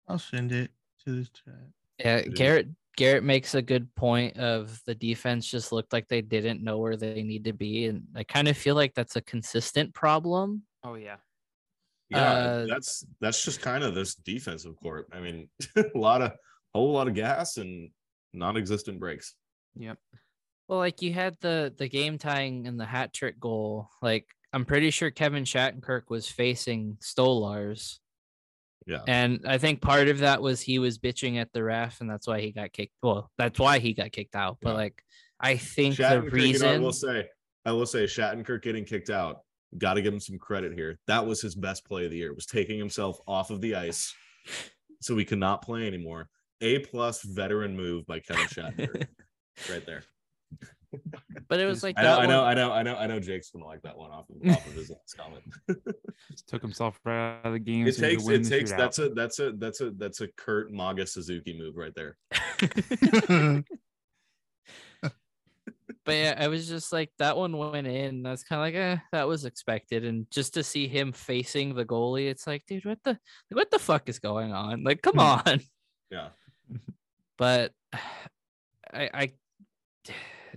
I'll send it to the chat. Yeah, It is. Garrett Garrett makes a good point of the defense just looked like they didn't know where they need to be. And I kind of feel like that's a consistent problem. Oh yeah. Yeah, Uh, that's that's just kind of this defensive court. I mean, a lot of whole lot of gas and non-existent breaks. Yep. Well, like you had the the game tying and the hat trick goal. Like I'm pretty sure Kevin Shattenkirk was facing Stolarz. Yeah. And I think part of that was he was bitching at the ref, and that's why he got kicked. Well, that's why he got kicked out. But Yeah. like, I think the know, I will say, I will say, Shattenkirk getting kicked out. Got to give him some credit here. That was his best play of the year. Was taking himself off of the ice, so he could not play anymore. A plus veteran move by Kevin Shattenkirk, right there. but it was like I know, that I know, I know, I know, I know. Jake's gonna like that one off of, off of his last comment. Just took himself right out of the game. It so takes, it takes. That's a, that's a, that's a, that's a Kurt Maga Suzuki move right there. but yeah, I was just like that one went in. That's kind of like, eh, that was expected. And just to see him facing the goalie, it's like, dude, what the what the fuck is going on? Like, come on. Yeah. But I I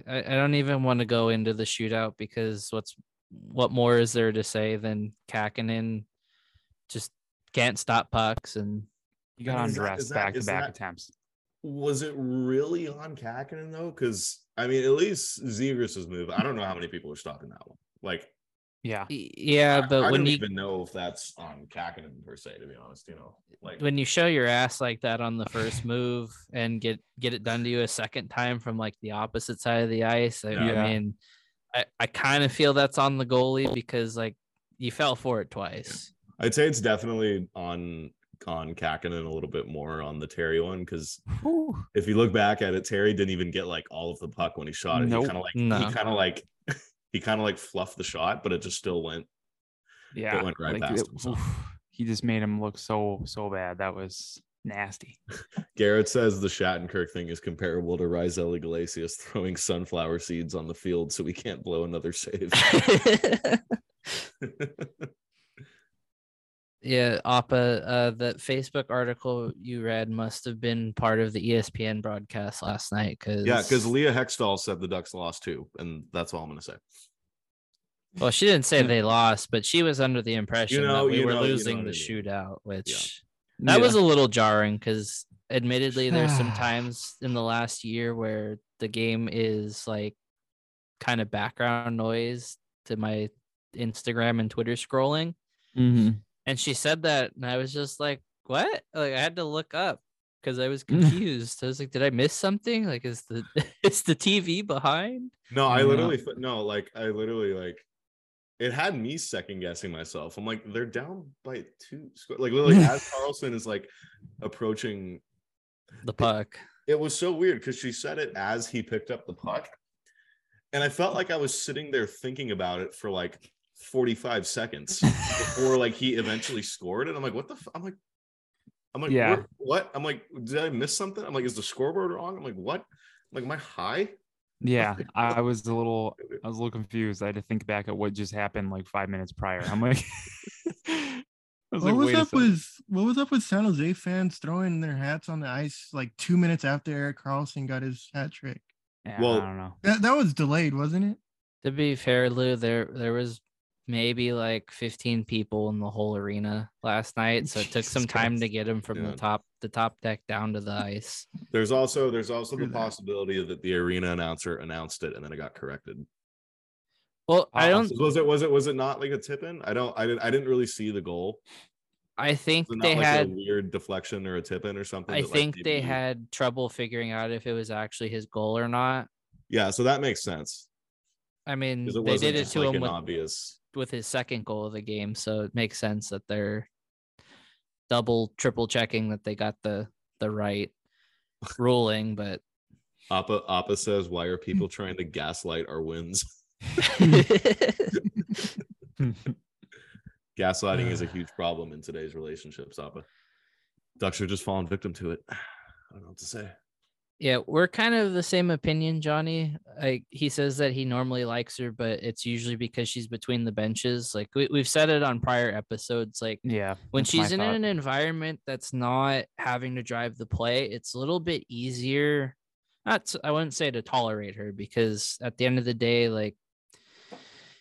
I I don't even want to go into the shootout because what's what more is there to say than Kahkonen just can't stop pucks and he got undressed back to back attempts. Was it really on Kahkonen though? Because I mean, at least Zegras's move. I don't know how many people are stopping that one. Like, Yeah. Yeah, I- but I, when don't you even know if that's on Kahkonen per se. To be honest, you know, like when you show your ass like that on the first move and get get it done to you a second time from like the opposite side of the ice, I, I mean, I, I kind of feel that's on the goalie because like you fell for it twice. I'd say it's definitely on on Kahkonen a little bit more on the Terry one because if you look back at it, Terry didn't even get like all of the puck when he shot it. Nope. He kind of like No. he kind of like he kind of like fluffed the shot, but it just still went. Yeah. It went right like, past it- him, so. He just made him look so so bad. That was nasty. Garrett says the Shattenkirk thing is comparable to Raisel Iglesias throwing sunflower seeds on the field so we can't blow another save. Yeah, Appa, uh, that Facebook article you read must have been part of the ESPN broadcast last night. Because Yeah, because Leah Hextall said the Ducks lost too, and that's all I'm gonna say. well, she didn't say they lost, but she was under the impression know- that we were know- you know losing the shootout, which that Yeah. was a little jarring. Because admittedly, there's some times in the last year where the game is like kind of background noise to my Instagram and Twitter scrolling. Mhm. And she said that, and I was just like, "What?" Like I had to look up because I was confused. I was like, "Did I miss something? Like, is the is the TV behind?" No, I literally th- no, like I literally like it had me second guessing myself. I'm like, they're down by two score. Like literally as Karlsson is like approaching The puck. it was so weird because she said it as he picked up the puck. And I felt like I was sitting there thinking about it for like 45 seconds before like he eventually scored. And I'm like, what the f-? I'm like, I'm like, Yeah. "What- what? I'm like, did I miss something? I'm like, is the scoreboard wrong? I'm like, what? I'm like, am I high? Yeah, I I was a little, I was a little confused. I had to think back at what just happened like five minutes prior. I'm like, was What like, was up with what was up with San Jose fans throwing their hats on the ice like two minutes after Erik Karlsson got his hat trick? Yeah, Well- I don't know. That that was delayed, wasn't it? To be fair, Lou, there there was maybe like 15 people in the whole arena last night, so it took Jesus some time to get him from Yeah. the top the top deck down to the ice. There's also there's also the that. possibility that the arena announcer announced it and then it got corrected. Well, I don't. Possible. Was it was it was it not like a tip in? I don't I didn't I didn't really see the goal. I think Was they like had. a weird deflection or a tip in or something? I that, like, think they maybe- had trouble figuring out if it was actually his goal or not. Yeah, so that makes sense. I mean, they wasn't did it just to like him an with, obvious with his second goal of the game, so it makes sense that they're double, triple checking that they got the the right ruling. But Appa Appa says, why are people trying to gaslight our wins? Gaslighting is a huge problem in today's relationships, Appa. Ducks are just falling victim to it. I don't know what to say. Yeah, we're kind of the same opinion, Johnny. Like he says that he normally likes her, but it's usually because she's between the benches. Like we, we've said it on prior episodes. Like Yeah, when she's in thought. an environment that's not having to drive the play, it's a little bit easier. Not to- I wouldn't say to tolerate her because at the end of the day, like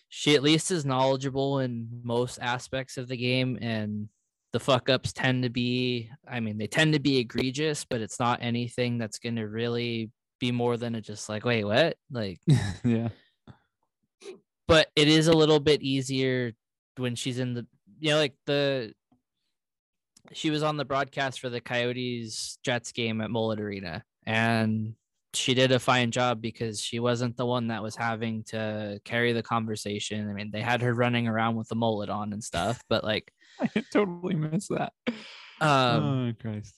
she at least is knowledgeable in most aspects of the game and the fuck ups tend to be I mean, they tend to be egregious, but it's not anything that's gonna really be more than a just like, wait, what? Like yeah, but it is a little bit easier when she's in the you know like the she was on the broadcast for the coyotes jets game at mullet arena and she did a fine job because she wasn't the one that was having to carry the conversation i mean they had her running around with the mullet on and stuff but like I totally missed that. um oh Christ.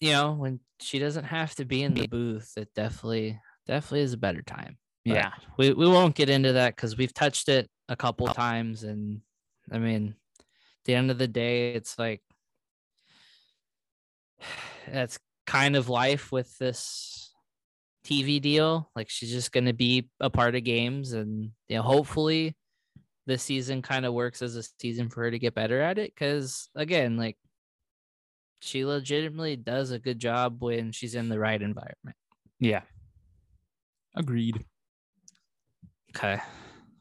you know when she doesn't have to be in the booth it definitely definitely is a better time But Yeah, we, we won't get into that because we've touched it a couple times and i mean at the end of the day it's like that's kind of life with this tv deal like she's just going to be a part of games and you know hopefully this season kind of works as a season for her to get better at it because again like she legitimately does a good job when she's in the right environment yeah. Agreed. Okay.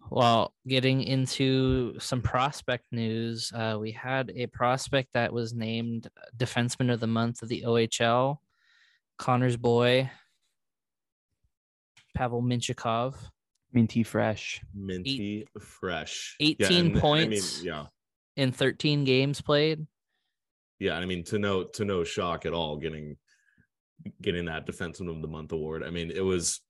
Well, getting into some prospect news, uh, we had a prospect that was named Defenseman of the Month of the OHL, Connor's boy, Pavel Mintyukov. Minty fresh. Minty fresh. 18 and- points. I mean, yeah. in 13 games played. Yeah. I mean, to no to no shock at all getting getting that defenseman of the month award. I mean, it was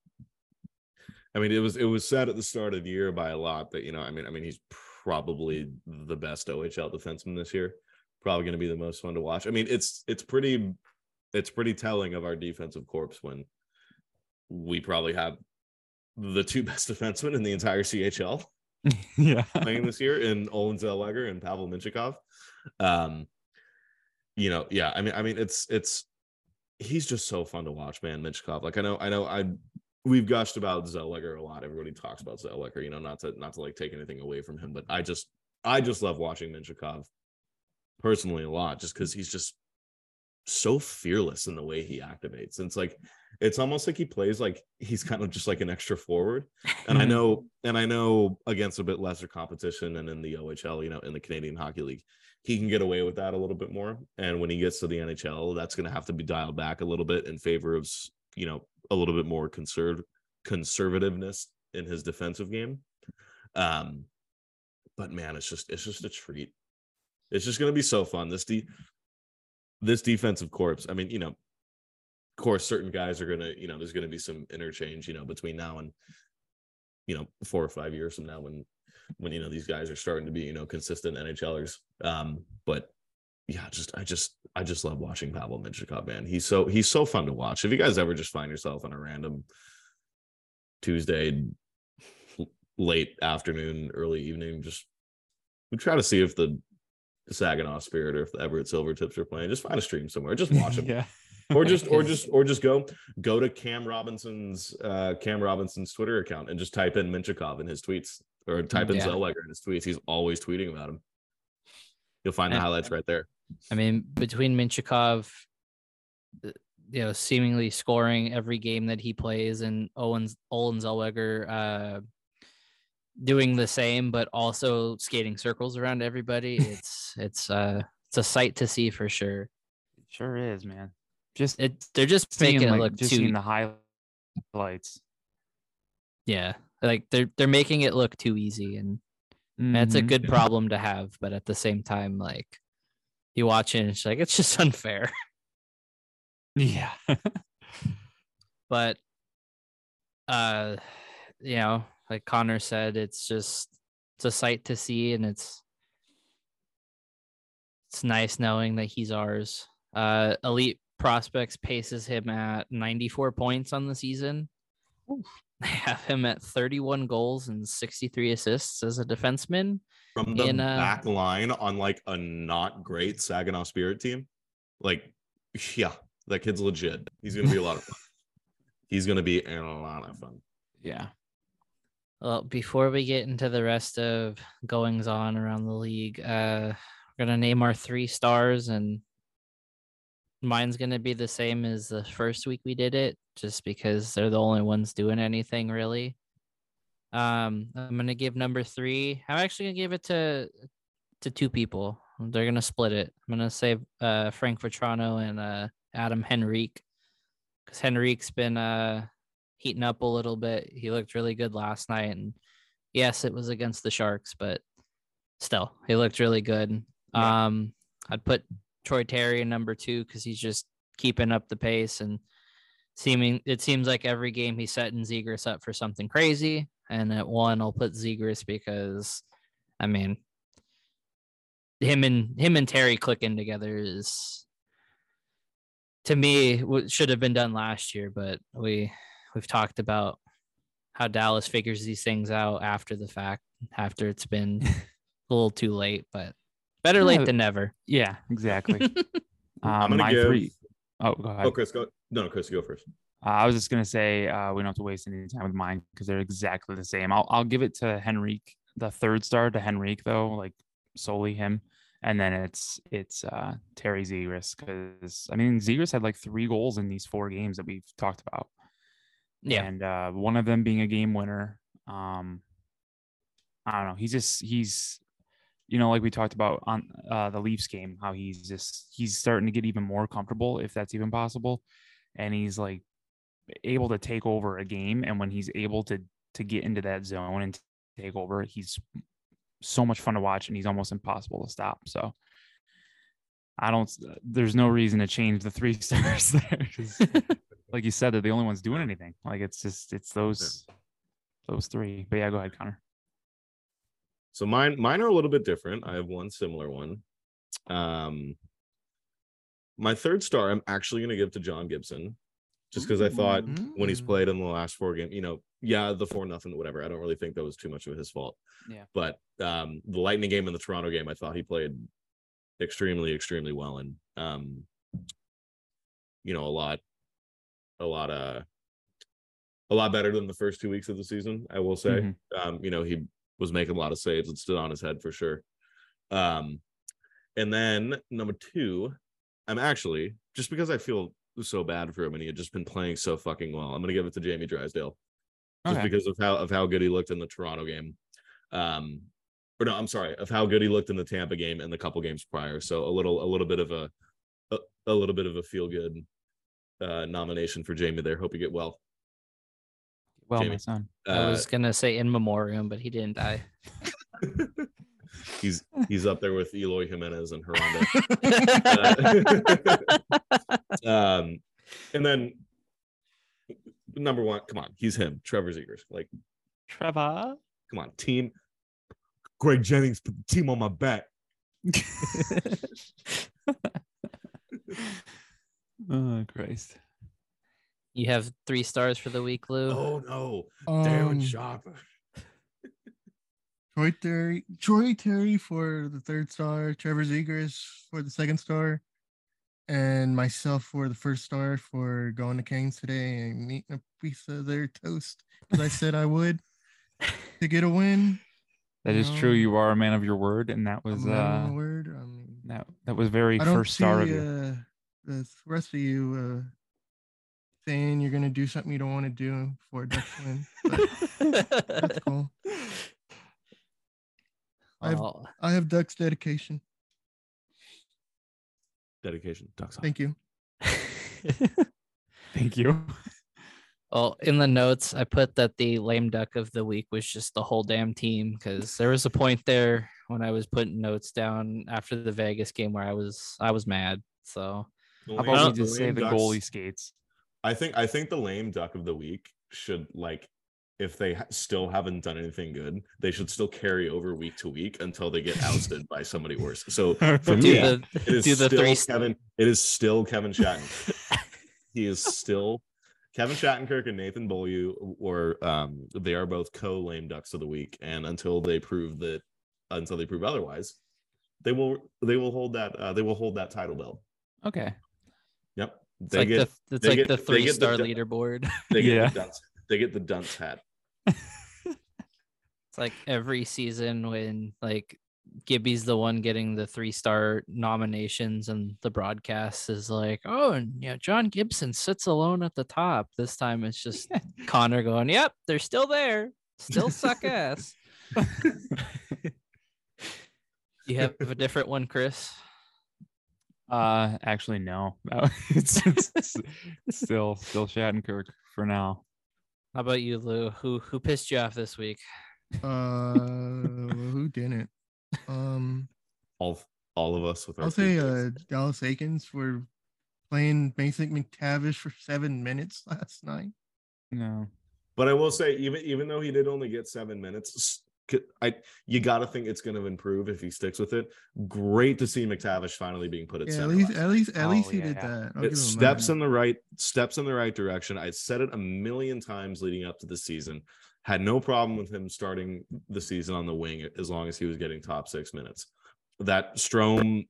I mean, it was it was said at the start of the year by a lot that, you know, I mean, I mean, he's probably the best OHL defenseman this year. Probably going to be the most fun to watch. I mean, it's it's pretty it's pretty telling of our defensive corpse when we probably have the two best defensemen in the entire CHL yeah. playing this year in Olen Zellweger and Pavel Mintyukov. Um, you know, yeah, I mean, I mean, it's it's he's just so fun to watch, man. Mintyukov. Like I know, I know, I we've gushed about Zellweger a lot. Everybody talks about Zellweger, you know, not to not to like take anything away from him, but I just I just love watching Mintyukov personally a lot just because he's just so fearless in the way he activates. And it's like it's almost like he plays like he's kind of just like an extra forward. And I know, and I know against a bit lesser competition and in the OHL, you know, in the Canadian Hockey League, he can get away with that a little bit more. And when he gets to the NHL, that's going to have to be dialed back a little bit in favor of, you know, a little bit more conserv- conservativeness in his defensive game. Um, but man, it's just it's just a treat. It's just going to be so fun. This de- this defensive corpse. I mean, you know, of course, certain guys are gonna, you know, there's gonna be some interchange, you know, between now and you know four or five years from now when when you know these guys are starting to be you know consistent NHLers. Um, but yeah, just I just I just love watching Pavel Mintyukov, man. He's so he's so fun to watch. If you guys ever just find yourself on a random Tuesday late afternoon, early evening, just we try to see if the Saginaw Spirit or if the Everett Silvertips are playing. Just find a stream somewhere. Just watch them. yeah. Or just or just or just go go to Cam Robinson's uh Cam Robinson's Twitter account and just type in Mintyukov in his tweets or type in Yeah. Zellweger in his tweets. He's always tweeting about him. You'll find the And- highlights right there. I mean, between Mintyukov, uh, you know, seemingly scoring every game that he plays, and Owens Olen Zellweger uh, doing the same, but also skating circles around everybody. It's it's uh it's a sight to see for sure. It sure is, man. Just It they're just seeing, making like, it look just too seeing the highlights. yeah, like they're they're making it look too easy, and that's a Mhm. good problem to have. But at the same time, like you watch it, and it's like it's just unfair. Yeah. but uh you know like connor said it's just it's a sight to see and it's it's nice knowing that he's ours uh elite prospects paces him at 94 points on the season they have him at 31 goals and 63 assists as a defenseman From the In, uh, back line on like a not great Saginaw Spirit team. Like, yeah, that kid's legit. He's gonna be a lot of fun. He's gonna be a lot of fun. yeah. Well, before we get into the rest of goings on around the league, uh, we're gonna name our three stars, and mine's gonna be the same as the first week we did it, just because they're the only ones doing anything really. Um, I'm gonna give number three. I'm actually gonna give it to to two people. They're gonna split it. I'm gonna say uh, Frank Vatrano and uh, Adam Henrique, because Henrique's been uh heating up a little bit. He looked really good last night, and yes, it was against the Sharks, but still, he looked really good. Yeah. Um, I'd put Troy Terry in number two because he's just keeping up the pace and seeming. It seems like every game he's setting Zegras up for something crazy. And at one, I'll put Zegras because, I mean, him and him and Terry clicking together is to me what should have been done last year, but we we've talked about how Dallas figures these things out after the fact, after it's been a little too late, but better late Yeah. than never. Yeah, exactly. um, I'm gonna my give. three. Oh, go ahead. Oh, Chris, go. No, no, Chris, go first. Uh, I was just gonna say uh, we don't have to waste any time with mine because they're exactly the same. I'll I'll give it to Henrique, the third star to Henrique though, like solely him, and then it's it's uh, Terry Zegras because I mean Zegras had like three goals in these four games that we've talked about, Yeah. and uh, one of them being a game winner. Um, I don't know. He's just he's you know like we talked about on uh, the Leafs game how he's just he's starting to get even more comfortable if that's even possible, and he's like able to take over a game. And when he's able to to get into that zone and take over he's so much fun to watch and he's almost impossible to stop. So i don't there's no reason to change the three stars there like you said they're the only ones doing anything. Like it's just it's those those three. But yeah go ahead connor So mine mine are a little bit different. I have one similar one. Um my third star I'm actually gonna give to John Gibson. Just because I thought when he's played in the last four games, you know, yeah, the four nothing, whatever. I don't really think that was too much of his fault. Yeah. But um the Lightning game and the Toronto game, I thought he played extremely, extremely well and um you know, a lot, a lot uh a lot better than the first two weeks of the season, I will say. Mhm. Um, you know, he was making a lot of saves and stood on his head for sure. Um, And then number two, I'm actually just because I feel so bad for him and he had just been playing so fucking well. I'm gonna give it to Jamie Drysdale just Okay. because of how of how good he looked in the Toronto game. Um, or no, I'm sorry, of how good he looked in the Tampa game and the couple games prior. So a little a little bit of a a, a little bit of a feel good uh nomination for Jamie there. Hope you get well. Well, my Jamie. son. I Uh, was gonna say in memoriam, but he didn't die. he's he's up there with Eloy Jimenez and Harambe. um, and then number one, come on, he's him, Trevor Zegras. Like, Trevor. come on, team. Greg Jennings put the team on my back. oh Christ. You have three stars for the week, Lou. Oh no, Um, Darren Sharp. Troy Terry, Troy Terry for the third star, Trevor Zegras for the second star, and myself for the first star for going to Cane's today and eating a piece of their toast because I said I would to get a win. That is true. You are a man of your word, and that was a man of uh my word. I mean, that that was very I don't first see star of you. uh, the rest of you uh, saying you're gonna do something you don't want to do for a Ducks win. But that's cool. I've- Well, oh. I have Ducks dedication. Dedication. Ducks. Thank you. Thank you. well, in the notes, I put that the lame duck of the week was just the whole damn team because there was a point there when I was putting notes down after the Vegas game where I was I was mad. So How about we just say the goalie skates? I think I think the lame duck of the week should like if they ha- still haven't done anything good, they should still carry over week to week until they get ousted by somebody worse. So for me, the it is the still three Kevin. It is still Kevin Shattenkirk. he is still Kevin Shattenkirk and Nathan Beaulieu, or um, they are both co lame ducks of the week. And until they prove that, until they prove otherwise, they will they will hold that uh, they will hold that title belt. Okay. Yep, It's they like get the it's they like get- the they three get the star du- leaderboard. they get Yeah. the dunce they get the dunce hat. It's like every season when like Gibby's the one getting the three star nominations and the broadcast is like, oh, and yeah, John Gibson sits alone at the top. This time it's just Connor going, Yep, they're still there. Still suck ass. you have a different one, Chris? Uh, actually, no. No, it's, it's, it's still still Shattenkirk for now. How about you, Lou? Who who pissed you off this week? Uh, who didn't? Um, All all of us with I'll say uh. Dallas Eakins for playing Basic McTavish for seven minutes last night. No. But I will say, even even though he did only get seven minutes, s- c- I you got to think it's going to improve if he sticks with it. Great to see McTavish finally being put at Yeah, at center. least last at least at Oh, least he yeah, did yeah. that. I'll it steps that. in the right steps in the right direction. I said it a million times leading up to the season. Had no problem with him starting the season on the wing as long as he was getting top six minutes. That Strome,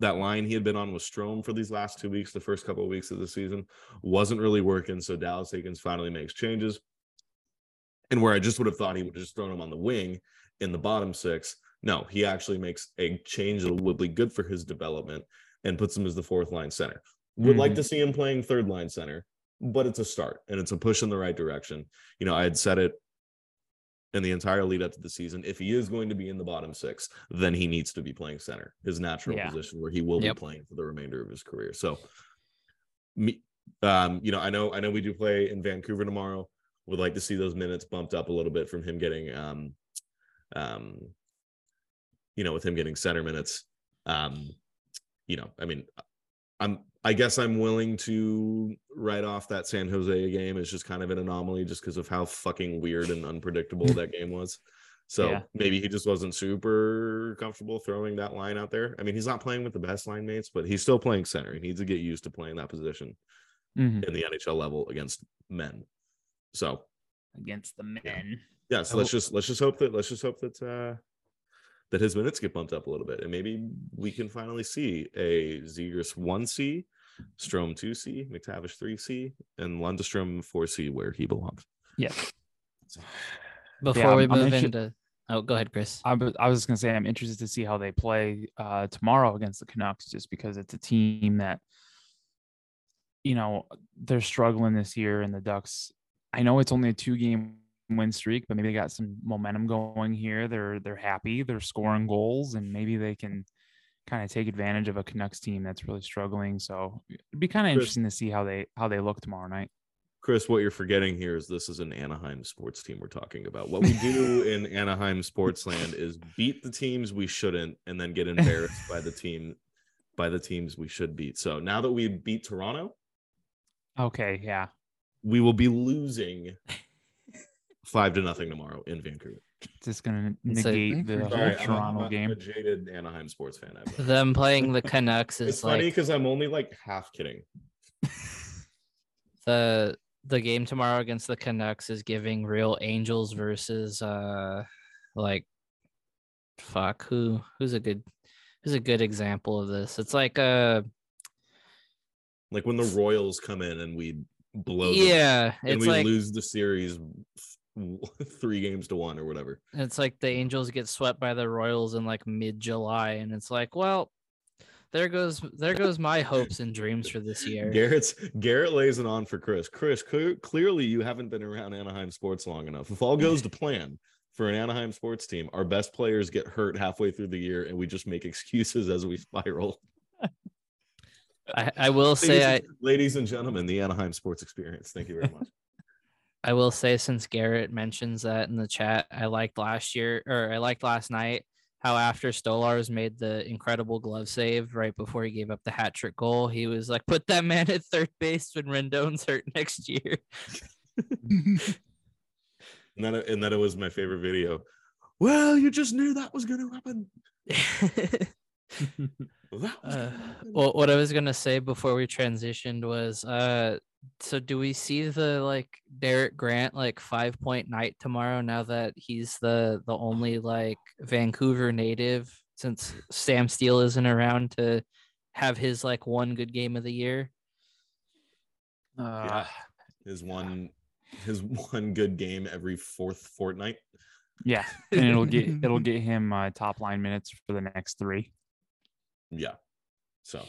that line he had been on with Strome for these last two weeks, the first couple of weeks of the season, wasn't really working. So Dallas Eakins finally makes changes. And where I just would have thought he would have just thrown him on the wing in the bottom six, no, he actually makes a change that would be good for his development and puts him as the fourth line center. Would like Mhm. to see him playing third line center, but it's a start and it's a push in the right direction. You know, I had said it in the entire lead up to the season. If he is going to be in the bottom six, then he needs to be playing center, his natural Yeah. position where he will Yep. be playing for the remainder of his career. So, me, um, you know, I know, I know we do play in Vancouver tomorrow. Would like to see those minutes bumped up a little bit from him getting, um, um, you know, with him getting center minutes. Um, you know, I mean, I'm I guess I'm willing to write off that San Jose game as just kind of an anomaly just because of how fucking weird and unpredictable that game was. So Yeah. maybe he just wasn't super comfortable throwing that line out there. I mean, he's not playing with the best line mates, but he's still playing center. He needs to get used to playing that position Mhm. in the NHL level against men. So Against the men. yeah, so I let's will- just let's just hope that let's just hope that uh that his minutes get bumped up a little bit, and maybe we can finally see a Zegras one C, Strome two C, McTavish three C, and Lundestrom four C where he belongs. Yeah. Before I'm- we I'm move anxi- into Oh, go ahead, Chris. I was, I was just gonna say I'm interested to see how they play uh, tomorrow against the Canucks, just because it's a team that, you know, they're struggling this year, and the Ducks. I know it's only a two game win streak, but maybe they got some momentum going here. They're they're happy, they're scoring goals, and maybe they can kind of take advantage of a Canucks team that's really struggling. So it'd be kind of Chris- interesting to see how they how they look tomorrow night. Chris, what you're forgetting here is this is an Anaheim sports team we're talking about. What we do in Anaheim sports land is beat the teams we shouldn't and then get embarrassed by the team by the teams we should beat. So now that we beat Toronto, Okay, yeah, we will be losing five to nothing tomorrow in Vancouver. It's just gonna It's a- negate the whole Sorry, I'm a- Toronto I'm game. I'm a jaded Anaheim sports fan. I bet. Them playing the Canucks It's is funny like because I'm only like half kidding. the the game tomorrow against the Canucks is giving real Angels versus uh like fuck who who's a good who's a good example of this. It's like uh Like when the Royals come in and we blow them yeah, and it's we like lose the series three games to one or whatever. it's like the Angels get swept by the Royals in like mid July and it's like, well, there goes there goes my hopes and dreams for this year. Garrett's Garrett lays it on for Chris. Chris, clear, clearly you haven't been around Anaheim sports long enough. If all goes to plan for an Anaheim sports team, our best players get hurt halfway through the year, and we just make excuses as we spiral. I, I will Ladies, say I, ladies and gentlemen, the Anaheim sports experience. Thank you very much. I will say since Garrett mentions that in the chat, I liked last year or I liked last night how after Stolarz made the incredible glove save right before he gave up the hat trick goal, he was like, "Put that man at third base when Rendon's hurt next year." and then, it- and then it was my favorite video. Well, you just knew that was going to happen. That uh, well, what I was gonna say before we transitioned was, uh, so do we see the like Derek Grant like five point night tomorrow? Now that he's the the only like Vancouver native since Sam Steel isn't around to have his like one good game of the year. Uh, his one, his one good game every fourth fortnight. yeah, and it'll get it'll get him uh, top line minutes for the next three. Yeah. So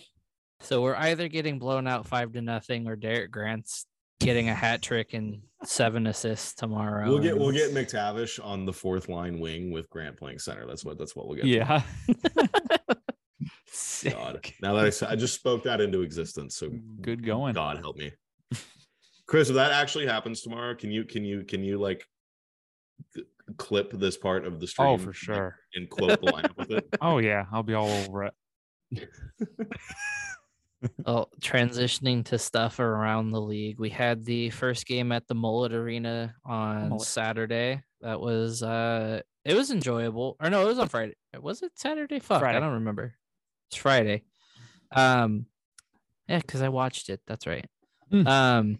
So we're either getting blown out five to nothing, or Derek Grant's getting a hat trick and seven assists tomorrow. we'll get we'll get McTavish on the fourth line wing with Grant playing center. That's what that's what we'll get. Yeah. God. Now that I I just spoke that into existence. So Good going. God help me. Chris, if that actually happens tomorrow, can you can you can you like clip this part of the oh, stream? Oh, for sure. And quote the lineup with it. Oh yeah, I'll be all over it. Well, transitioning to stuff around the league, we had the first game at the Mullet Arena on Mullet. Saturday. That was uh it was enjoyable. Or no, it was on Friday. Was it Saturday? Fuck, Friday. I don't remember. It's Friday. Um yeah, because I watched it. That's right. Mm. Um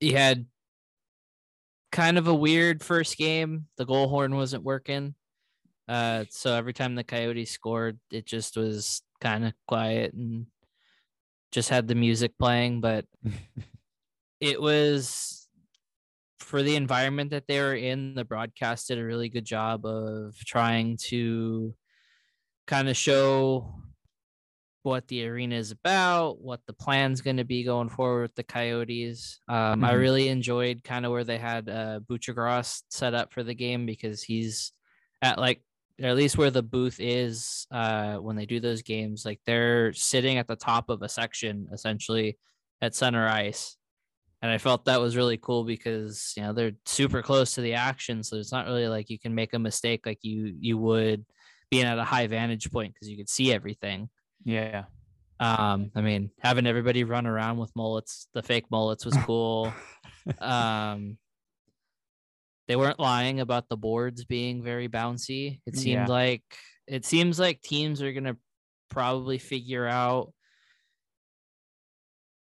he had kind of a weird first game. The goal horn wasn't working. Uh, so every time the Coyotes scored, it just was kind of quiet and just had the music playing. But it was for the environment that they were in. The broadcast did a really good job of trying to kind of show what the arena is about, what the plan's going to be going forward with the Coyotes. Um, I Mhm. really enjoyed kind of where they had uh, Butchergross set up for the game because he's at like or at least where the booth is uh, when they do those games. Like they're sitting at the top of a section essentially at center ice. And I felt that was really cool because you know they're super close to the action, so it's not really like you can make a mistake like you you would being at a high vantage point because you could see everything. Yeah. Um, I mean, having everybody run around with mullets, the fake mullets was cool. um, they weren't lying about the boards being very bouncy. It seemed Yeah. like it seems like teams are gonna probably figure out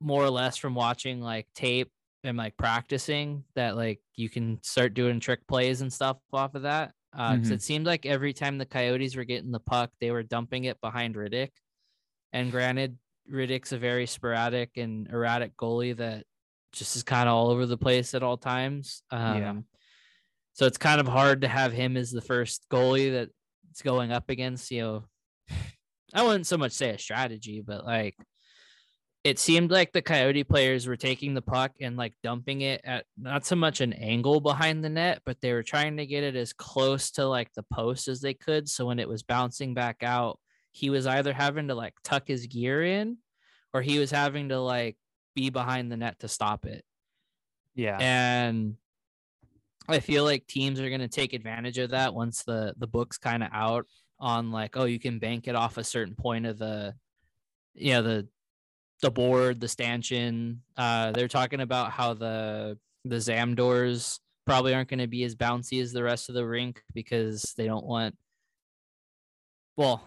more or less from watching like tape and like practicing that like you can start doing trick plays and stuff off of that. Uh, Mhm. it seemed like every time the Coyotes were getting the puck, they were dumping it behind Rittich. And granted, Rittich's a very sporadic and erratic goalie that just is kind of all over the place at all times. Um, Yeah. So it's kind of hard to have him as the first goalie that's going up against, you know, I wouldn't so much say a strategy, but like it seemed like the Coyote players were taking the puck and like dumping it at not so much an angle behind the net, but they were trying to get it as close to like the post as they could. So when it was bouncing back out, he was either having to like tuck his gear in or he was having to like be behind the net to stop it. Yeah. And I feel like teams are going to take advantage of that once the the book's kind of out on like oh you can bank it off a certain point of the you know the the board the stanchion. Uh they're talking about how the the zam doors probably aren't going to be as bouncy as the rest of the rink because they don't want well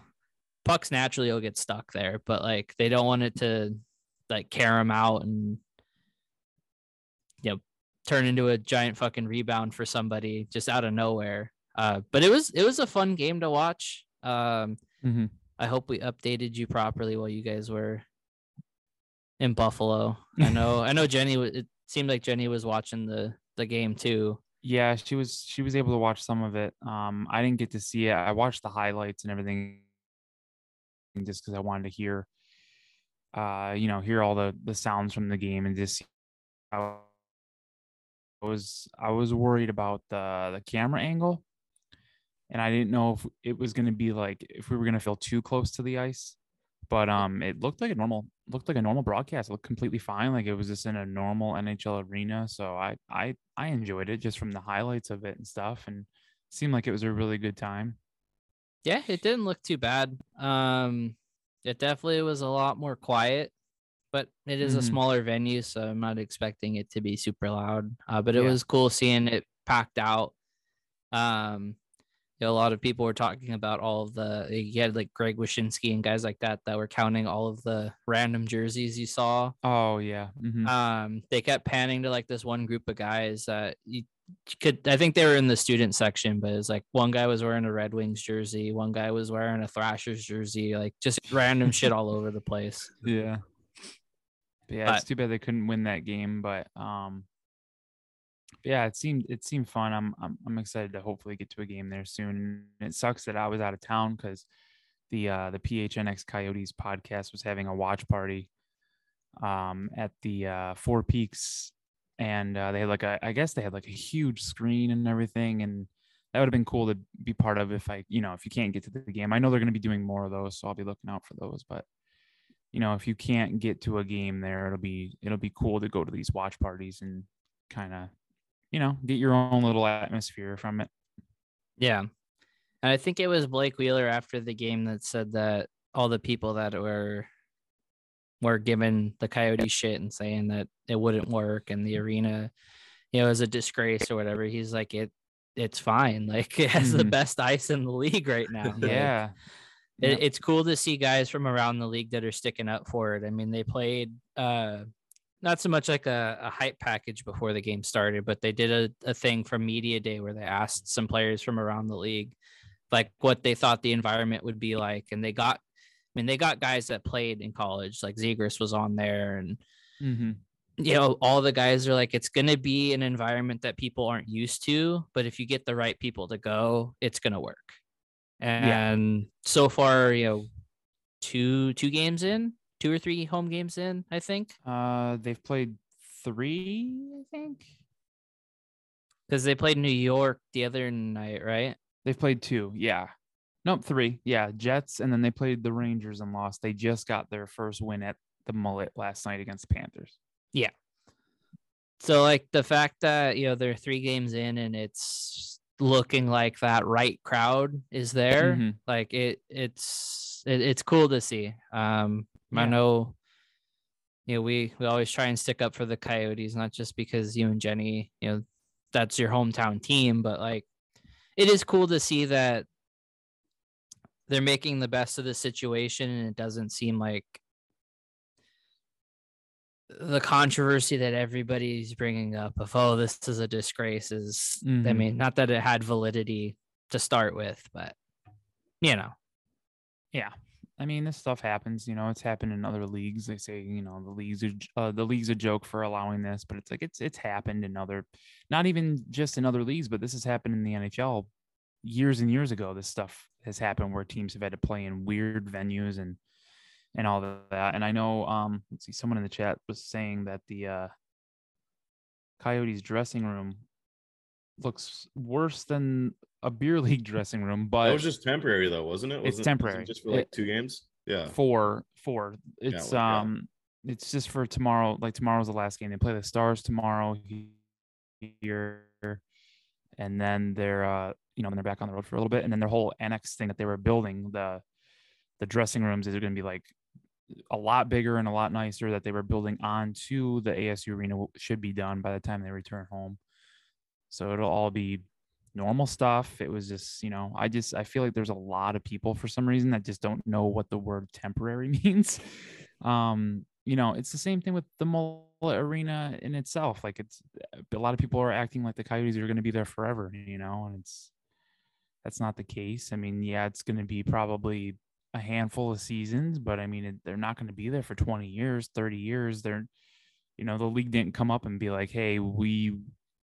pucks naturally will get stuck there but like they don't want it to like carry them out and you know turn into a giant fucking rebound for somebody just out of nowhere uh, but it was it was a fun game to watch. Um, Mhm. I hope we updated you properly while you guys were in Buffalo. I know I know Jenny. It seemed like Jenny was watching the the game too. Yeah, she was she was able to watch some of it. Um, I didn't get to see it. I watched the highlights and everything just because I wanted to hear, uh, you know, hear all the the sounds from the game and just. I was I was worried about the the camera angle, and I didn't know if it was going to be like if we were going to feel too close to the ice. But um, it looked like a normal looked like a normal broadcast. It looked completely fine. Like it was just in a normal NHL arena. So I I I enjoyed it just from the highlights of it and stuff, and seemed like it was a really good time. Yeah, it didn't look too bad. Um, it definitely was a lot more quiet, but it is a Mhm. smaller venue, so I'm not expecting it to be super loud. Uh, but it Yeah. was cool seeing it packed out. Um, you know, a lot of people were talking about all of the you had like Greg Wyshynski and guys like that that were counting all of the random jerseys you saw. Oh yeah, mhm. Um, they kept panning to like this one group of guys that you could I think they were in the student section, but it's like one guy was wearing a Red Wings jersey, one guy was wearing a Thrashers jersey, like just random shit all over the place. yeah. But yeah, it's too bad they couldn't win that game, but um, yeah, it seemed it seemed fun. I'm I'm I'm excited to hopefully get to a game there soon. And it sucks that I was out of town because the uh the PHNX Coyotes podcast was having a watch party um at the uh Four Peaks and uh, they had like a I guess they had like a huge screen and everything and that would have been cool to be part of if I you know if you can't get to the game. I know they're going to be doing more of those, so I'll be looking out for those, but you know if you can't get to a game there it'll be it'll be cool to go to these watch parties and kind of you know get your own little atmosphere from it Yeah. And I think it was Blake Wheeler after the game that said that all the people that were were giving the coyote shit and saying that it wouldn't work and the arena, you know, is a disgrace or whatever. He's like, it it's fine. Like it has the Mhm. best ice in the league right now. Like, yeah it, it's cool to see guys from around the league that are sticking up for it. I mean, they played uh not so much like a, a hype package before the game started, but they did a, a thing from media day where they asked some players from around the league like what they thought the environment would be like. And they got I mean, they got guys that played in college, like Zegras was on there and Mhm. you know, all the guys are like, it's going to be an environment that people aren't used to, but if you get the right people to go, it's going to work. And so far, you know, two two games in, two or three home games in, I think, uh they've played three i think. Because they played New York the other night, right? they've played two yeah. Nope three yeah jets and then they played the rangers and lost. They just got their first win at the mullet last night against the panthers. Yeah. So like the fact that you know they're three games in and it's looking like that right crowd is there, Mhm. like it it's it, it's cool to see. Um, I know, you know, we we always try and stick up for the Coyotes, not just because you and Jenny, you know, that's your hometown team, but like it is cool to see that they're making the best of the situation and it doesn't seem like the controversy that everybody's bringing up of oh this is a disgrace is i Mhm. mean not that it had validity to start with but you know Yeah. I mean, this stuff happens. You know, it's happened in other leagues. They say, you know, the leagues are uh, the league's a joke for allowing this, but it's like it's it's happened in other, not even just in other leagues, but this has happened in the NHL years and years ago. This stuff has happened where teams have had to play in weird venues and and all of that. And I know, um, let's see, someone in the chat was saying that the uh, Coyotes dressing room looks worse than a beer league dressing room, but That was just temporary though, wasn't it? It's Wasn't, wasn't temporary. just for like It- two games. Yeah. four four it's well, yeah. um it's just for tomorrow like tomorrow's the last game they play the stars tomorrow here and then they're uh you know then they're back on the road for a little bit and then their whole annex thing that they were building the the dressing rooms is going to be like a lot bigger and a lot nicer that they were building onto the ASU arena should be done by the time they return home so it'll all be normal stuff. It was just, you know, I just I feel like there's a lot of people for some reason that just don't know what the word temporary means. Um, you know, it's the same thing with the Mullet Arena in itself. Like it's a lot of people are acting like the Coyotes are going to be there forever, you know, and it's that's not the case. I mean, yeah, it's going to be probably a handful of seasons, but I mean, they're not going to be there for 20 years, 30 years. They're, you know, the league didn't come up and be like, hey, we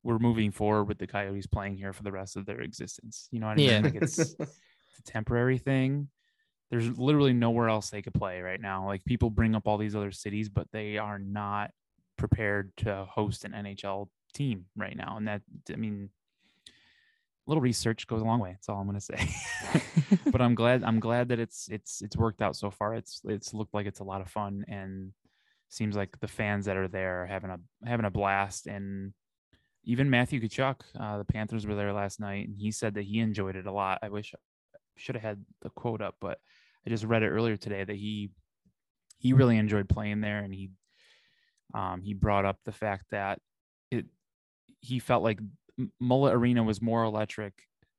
we're moving forward with the Coyotes playing here for the rest of their existence. You know what I Yeah. mean? Like it's, it's a temporary thing. There's literally nowhere else they could play right now. Like people bring up all these other cities, but they are not prepared to host an NHL team right now. And that, I mean, little research goes a long way. That's all I'm gonna say. but I'm glad I'm glad that it's it's it's worked out so far. It's it's looked like it's a lot of fun and seems like the fans that are there are having a having a blast and even Matthew Tkachuk, uh, the Panthers were there last night and he said that he enjoyed it a lot. I wish I should have had the quote up, but I just read it earlier today that he he really enjoyed playing there and he um he brought up the fact that it he felt like Mullet Arena was more electric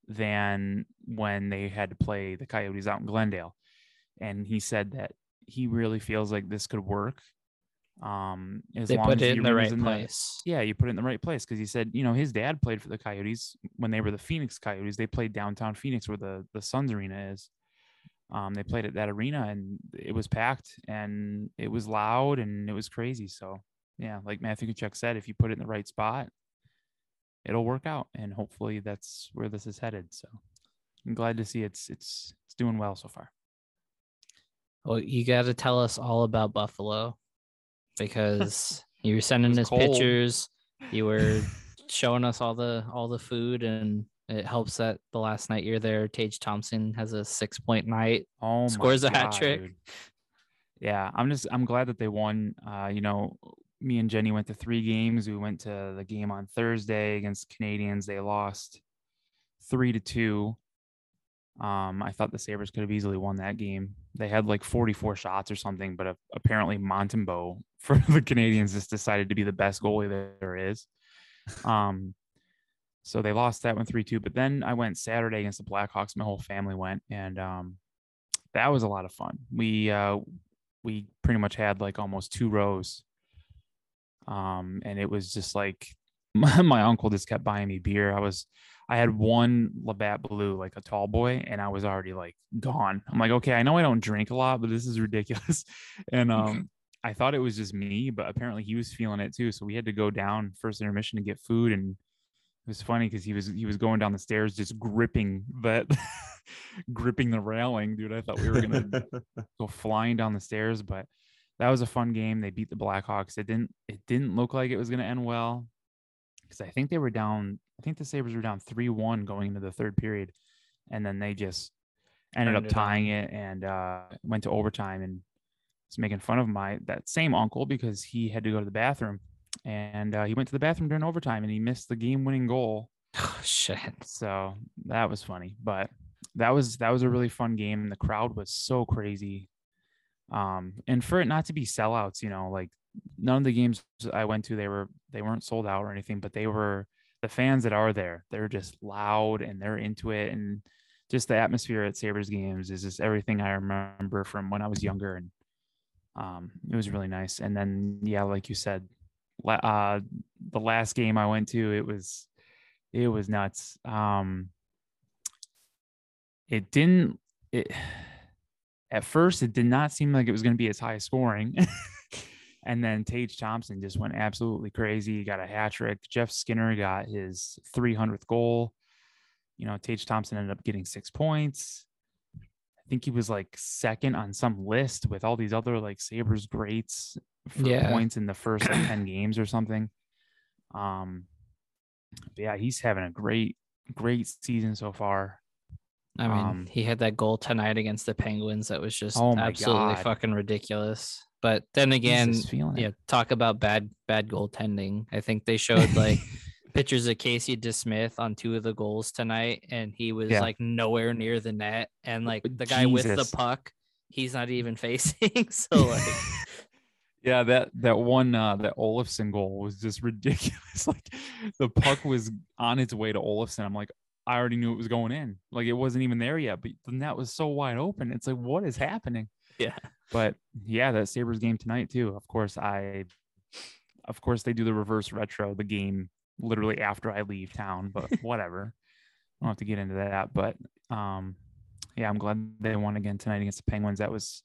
than when they had to play the Coyotes out in Glendale. And he said that he really feels like this could work. Um, as they long put as it in the right place. yeah, you put it in the right place because he said, you know, his dad played for the Coyotes when they were the Phoenix Coyotes. They played downtown Phoenix where the the Suns arena is. Um, they played at that arena and it was packed and it was loud and it was crazy. So yeah, like Matthew Tkachuk said, if you put it in the right spot, it'll work out. And hopefully that's where this is headed. So I'm glad to see it's it's it's doing well so far. Well, you got to tell us all about Buffalo because you were sending us cold. pictures. You were showing us all the all the food, and it helps that the last night you're there, Tage Thompson has a six point night. Oh, Scores a hat God, trick. dude. Yeah, I'm just I'm glad that they won. Uh, you know, me and Jenny went to three games. We went to the game on Thursday against Canadiens. They lost three to two. Um, I thought the Sabres could have easily won that game. They had like 44 shots or something, but uh, apparently Montembeault for the Canadiens just decided to be the best goalie there is. Um, so they lost that one three two. But then I went Saturday against the Blackhawks. My whole family went, and um, that was a lot of fun. We uh, we pretty much had like almost two rows, um, and it was just like my, my uncle just kept buying me beer. I was I had one Labatt Blue, like a tall boy, and I was already like gone. I'm like, okay, I know I don't drink a lot, but this is ridiculous. And um, I thought it was just me, but apparently he was feeling it too. So we had to go down first intermission to get food, and it was funny because he was he was going down the stairs just gripping that, gripping the railing, dude. I thought we were gonna go flying down the stairs, but that was a fun game. They beat the Blackhawks. It didn't it didn't look like it was gonna end well because I think they were down. I think the Sabres were down three one going into the third period, and then they just ended up tying it and uh, went to overtime and was making fun of my that same uncle because he had to go to the bathroom and uh, he went to the bathroom during overtime and he missed the game winning goal. Oh shit! So that was funny, but that was that was a really fun game. The crowd was so crazy. Um, and for it not to be sellouts, you know, like none of the games I went to, they were they weren't sold out or anything, but they were the fans that are there. They're just loud and they're into it, and just the atmosphere at Sabres games is just everything I remember from when I was younger, and um, it was really nice. And then yeah, like you said, uh, the last game I went to, it was it was nuts. Um, it didn't it at first it did not seem like it was going to be as high scoring. and then Tage Thompson just went absolutely crazy. He got a hat trick. Jeff Skinner got his 300th goal. You know, Tage Thompson ended up getting six points. I think he was like second on some list with all these other like Sabres greats for Yeah. points in the first like 10 games or something. Um, but yeah, he's having a great, great season so far. I mean, Um, he had that goal tonight against the Penguins that was just Oh absolutely God. fucking ridiculous. But then again, He's just feeling yeah, talk about bad bad goaltending. I think they showed like pictures of Casey DeSmith on two of the goals tonight, and he was Yeah. like nowhere near the net, and like the guy with the puck, he's not even facing. so like, Yeah, that that one uh that Olofsson goal was just ridiculous. Like the puck was on its way to Olofsson. I'm like, I already knew it was going in. Like it wasn't even there yet, but the net was so wide open. It's like, what is happening? yeah, But yeah, that Sabres game tonight too. Of course, I of course they do the reverse retro, the game literally after I leave town, but whatever. I don't have to get into that. But um yeah, I'm glad they won again tonight against the Penguins. That was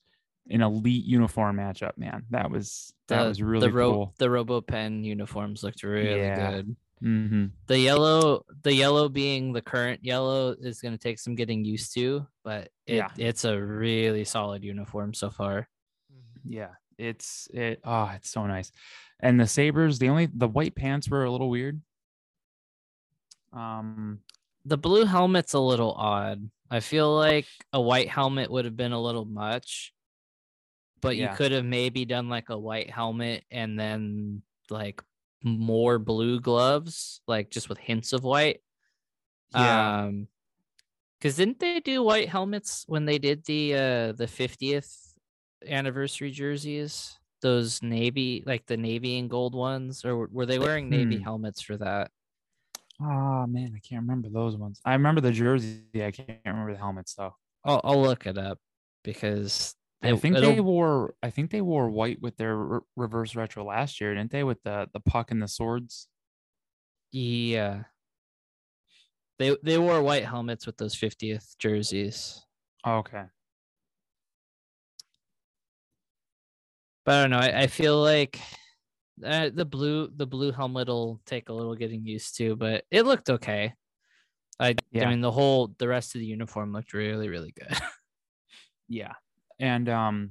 an elite uniform matchup, man. That was that the, was really the ro- cool. the RoboPen uniforms looked really Yeah. good. Hmm The yellow, the yellow being the current yellow is going to take some getting used to, but it, Yeah. it's a really solid uniform so far. Yeah, it's it. Oh, it's so nice. And the Sabres, the only the white pants were a little weird. Um, The blue helmet's a little odd. I feel like a white helmet would have been a little much, but Yeah. you could have maybe done like a white helmet and then like more blue gloves, like just with hints of white. yeah, Um, because didn't they do white helmets when they did the uh the fiftieth anniversary jerseys? Those navy, like the navy and gold ones, or were- were they wearing navy Hmm. helmets for that? oh man, I can't remember those ones. I remember the jersey. I can't remember the helmets though. I'll I'll look it up because I think they wore. I think they wore white with their re- reverse retro last year, didn't they? With the the puck and the swords. yeah. They they wore white helmets with those fiftieth jerseys, Oh, okay. but I don't know. I, I feel like uh, the blue the blue helmet will take a little getting used to, but it looked okay. I Yeah. I mean the whole the rest of the uniform looked really really good. Yeah, and um,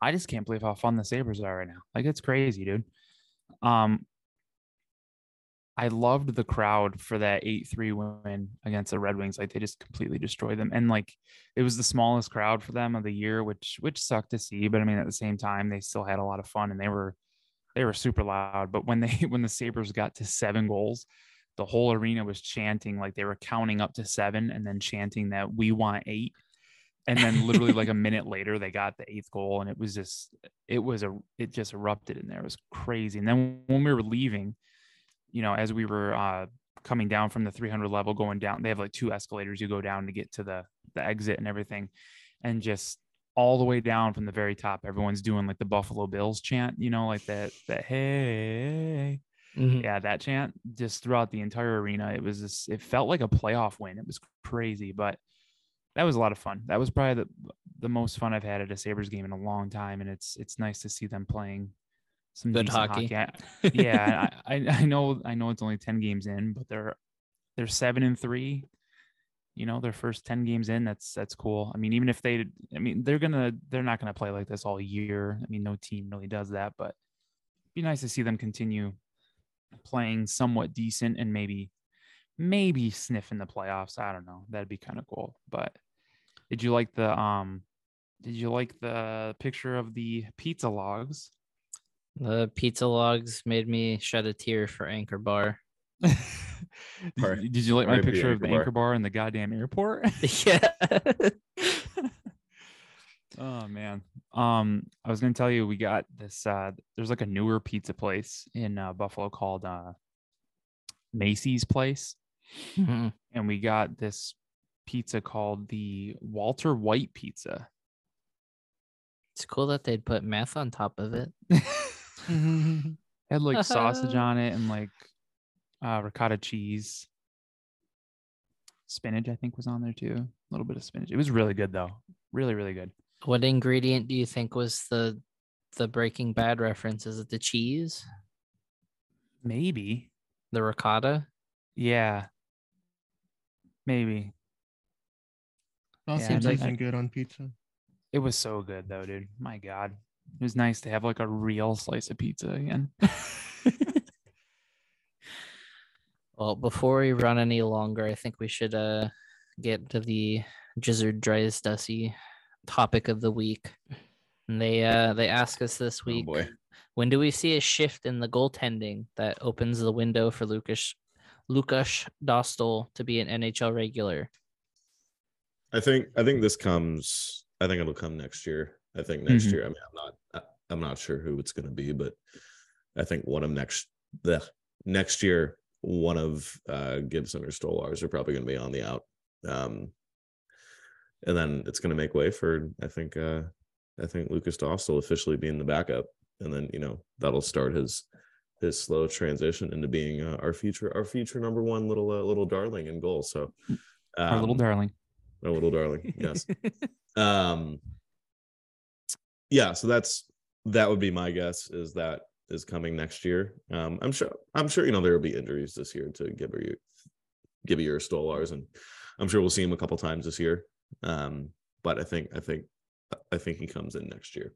I just can't believe how fun the Sabres are right now. Like it's crazy, dude. Um, I loved the crowd for that eight three win against the Red Wings. Like they just completely destroyed them, and like it was the smallest crowd for them of the year, which which sucked to see. But I mean, at the same time, they still had a lot of fun, and they were they were super loud. But when they when the Sabres got to seven goals, the whole arena was chanting like they were counting up to seven, and then chanting that we want eight and then literally like a minute later they got the eighth goal and it was just it was a it just erupted in there. It was crazy. And then when we were leaving you know as we were uh coming down from the 300 level going down they have like two escalators you go down to get to the the exit and everything. And just all the way down from the very top everyone's doing like the buffalo bills chant you know like that that hey. Mhm. yeah that chant just throughout the entire arena it was just it felt like a playoff win. It was crazy. But that was a lot of fun. That was probably the the most fun i've had at a sabres game in a long time and it's it's nice to see them playing some Good hockey. I- yeah I, I know i know it's only 10 games in but they're they're seven and three. You know their first 10 games in that's that's cool. I mean even if they i mean they're gonna they're not gonna play like this all year. I mean no team really does that but it'd be nice to see them continue playing somewhat decent and maybe maybe sniffing the playoffs. I don't know. That'd be kind of cool but did you like the um did you like the picture of the pizza logs The pizza logs made me shed a tear for Anchor Bar. did, Sorry. you- did you like my R.I.P. picture of the Anchor Bar. anchor bar in the goddamn airport yeah. oh man um i was gonna tell you we got this uh there's like a newer pizza place in uh, buffalo called uh macy's place Mhm. and we got this pizza called the walter white pizza It's cool that they'd put meth on top of it. had like sausage on it and like uh ricotta cheese spinach i think was on there too a little bit of spinach it was really good though Really, really good. What ingredient do you think was the the Breaking Bad reference? Is it the cheese, Maybe. the ricotta? Yeah. Maybe. Sausage Yeah, it's like- isn't good on pizza. It was so good though, dude. My God. It was nice to have like a real slice of pizza again. Well, before we run any longer, I think we should uh get to the Gizzard Dries Dussy topic of the week. And they uh they ask us this Oh week, boy. when do we see a shift in the goaltending that opens the window for Lucas Lukas Dostal to be an NHL regular? I think I think this comes. I think it'll come next year. I think next Mhm. year. I mean, I'm not. I'm not sure who it's going to be, but I think one of next the next year, one of uh, Gibson or Stolarz are probably going to be on the out. Um, and then it's going to make way for I think uh, I think Lucas Doss will officially be in the backup, and then you know that'll start his his slow transition into being uh, our future our future number one little uh, little darling in goal. So Our little um, darling. Our little darling. Yes. um yeah so that's that would be my guess is that is coming next year um i'm sure i'm sure you know there will be injuries this year to Gibber Gibby or Stolarz and i'm sure we'll see him a couple times this year um but i think i think i think he comes in next year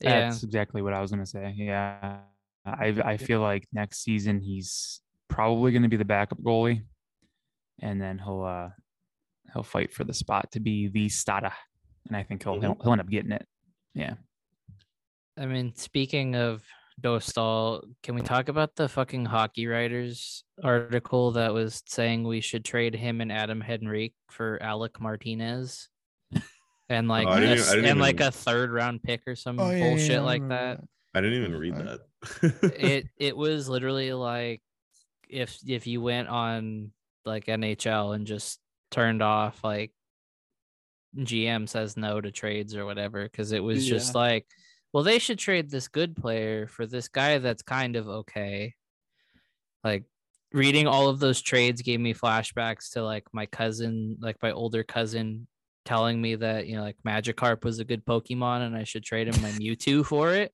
Yeah. That's exactly what I was gonna say. Yeah. I I feel like next season he's probably gonna be the backup goalie. And then he'll uh he'll fight for the spot to be the starter. And I think he'll mm-hmm. he'll, he'll end up getting it. Yeah. I mean, speaking of Dostal, can we talk about the fucking hockey writers article that was saying we should trade him and Adam Henrique for Alec Martinez? And like Oh, I a didn't even- and like even- a third round pick or some Oh, yeah, yeah, bullshit yeah, I like that. i didn't even read that it it was literally like if if you went on like NHL and just turned off like GM says no to trades or whatever because it was just like well they should trade this good player for this guy that's kind of okay. Like reading all of those trades gave me flashbacks to like my cousin like my older cousin telling me that you know like Magikarp was a good Pokemon and I should trade him my Mewtwo for it.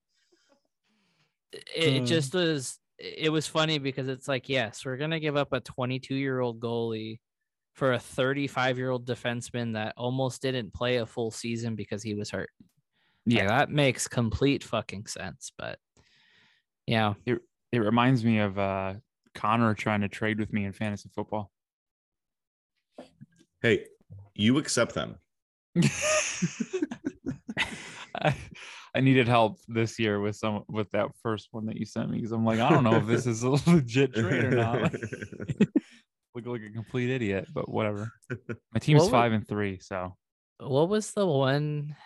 It, it just hmm. was it was funny because it's like yes we're gonna give up a 22 year old goalie for a 35 year old defenseman that almost didn't play a full season because he was hurt yeah Yeah. that makes complete fucking sense but yeah It reminds me of uh Connor trying to trade with me in fantasy football. hey you accept them I, I needed help this year with some with that first one that you sent me because I'm like, I don't know if this is a legit trade or not. Look like a complete idiot, but whatever. My team's What wa- five and three, so. What was the one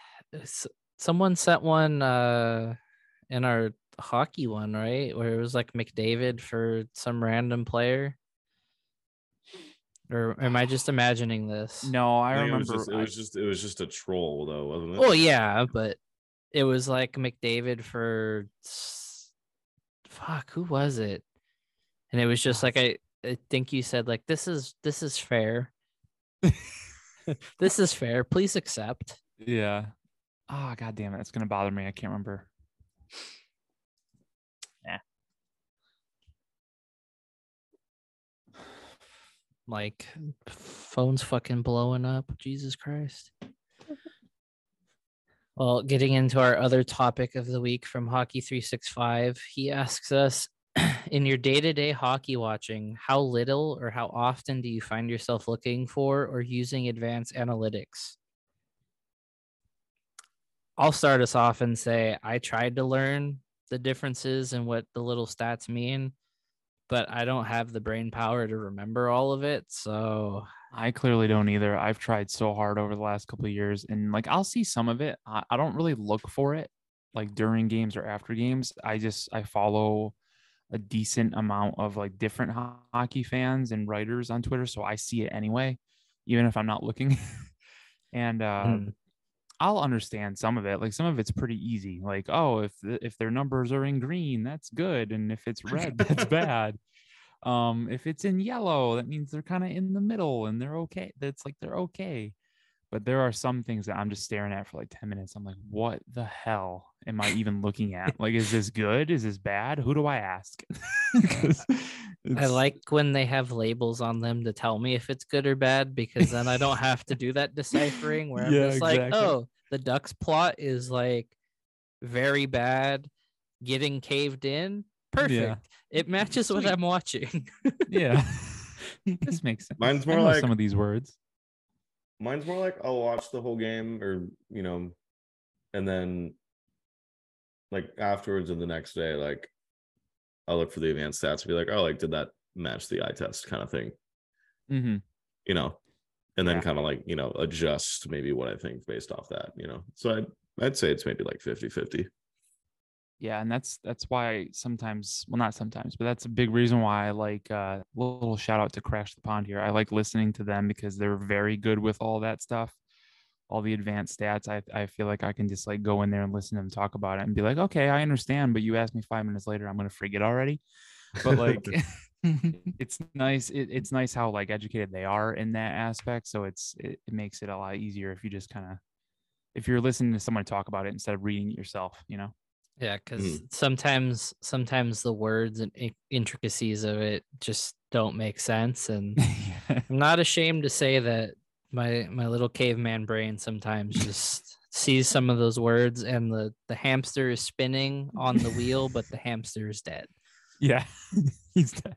someone sent one uh in our hockey one right? Where it was like mcdavid for some random player? Or am i just imagining this? No, I, I remember. it was just it was just it was just a troll though wasn't it? Well yeah but it was like mcdavid for fuck who was it? And it was just like i i think you said like this is this is fair this is fair please accept yeah. Oh god damn it, it's gonna bother me. I can't remember. Yeah. Like phone's fucking blowing up jesus christ well getting into our other topic of the week from hockey 365 he asks us in your day-to-day hockey watching how little or how often do you find yourself looking for or using advanced analytics i'll start us off and say i tried to learn the differences and what the little stats mean but I don't have the brain power to remember all of it. So I clearly don't either. I've tried so hard over the last couple of years, and like I'll see some of it. I, I don't really look for it like during games or after games. I just I follow a decent amount of like different hockey fans and writers on Twitter, so I see it anyway, even if I'm not looking. and uh, Mm. I'll understand some of it. Like some of it's pretty easy. Like oh, if the, if their numbers are in green, that's good, and if it's red, that's bad. Um, if it's in yellow, that means they're kind of in the middle and they're okay. That's like they're okay. But there are some things that I'm just staring at for like 10 minutes. I'm like, what the hell am I even looking at? Like, is this good? Is this bad? Who do I ask? I like when they have labels on them to tell me if it's good or bad because then I don't have to do that deciphering where I'm Yeah, just like, oh, the Ducks plot is like very bad, getting caved in. Perfect. It matches what I'm watching. yeah. this makes sense. Mine's I more know like- some of these words. Mine's more like I'll watch the whole game or you know, and then like afterwards or the next day, like I'll look for the advanced stats and be like, oh, like did that match the eye test kind of thing, hmm you know, and then Yeah. kind of like, you know, adjust maybe what I think based off that, you know. So I'd I'd say it's maybe like 50 50. Yeah, and that's that's why sometimes, well, not sometimes, but that's a big reason why I like. Uh, little shout out to Crash the Pond here. I like listening to them because they're very good with all that stuff, all the advanced stats. I I feel like I can just like go in there and listen to them talk about it and be like, okay, I understand, but you asked me five minutes later, I'm gonna forget already. But like, it's nice. It, it's nice how like educated they are in that aspect. So it's it, it makes it a lot easier if you just kind of if you're listening to someone talk about it instead of reading it yourself. You know. yeah, because hmm. sometimes sometimes the words and intricacies of it just don't make sense. And I'm not ashamed to say that my my little caveman brain sometimes just sees some of those words and the the hamster is spinning on the wheel, but the hamster is dead. Yeah, he's dead.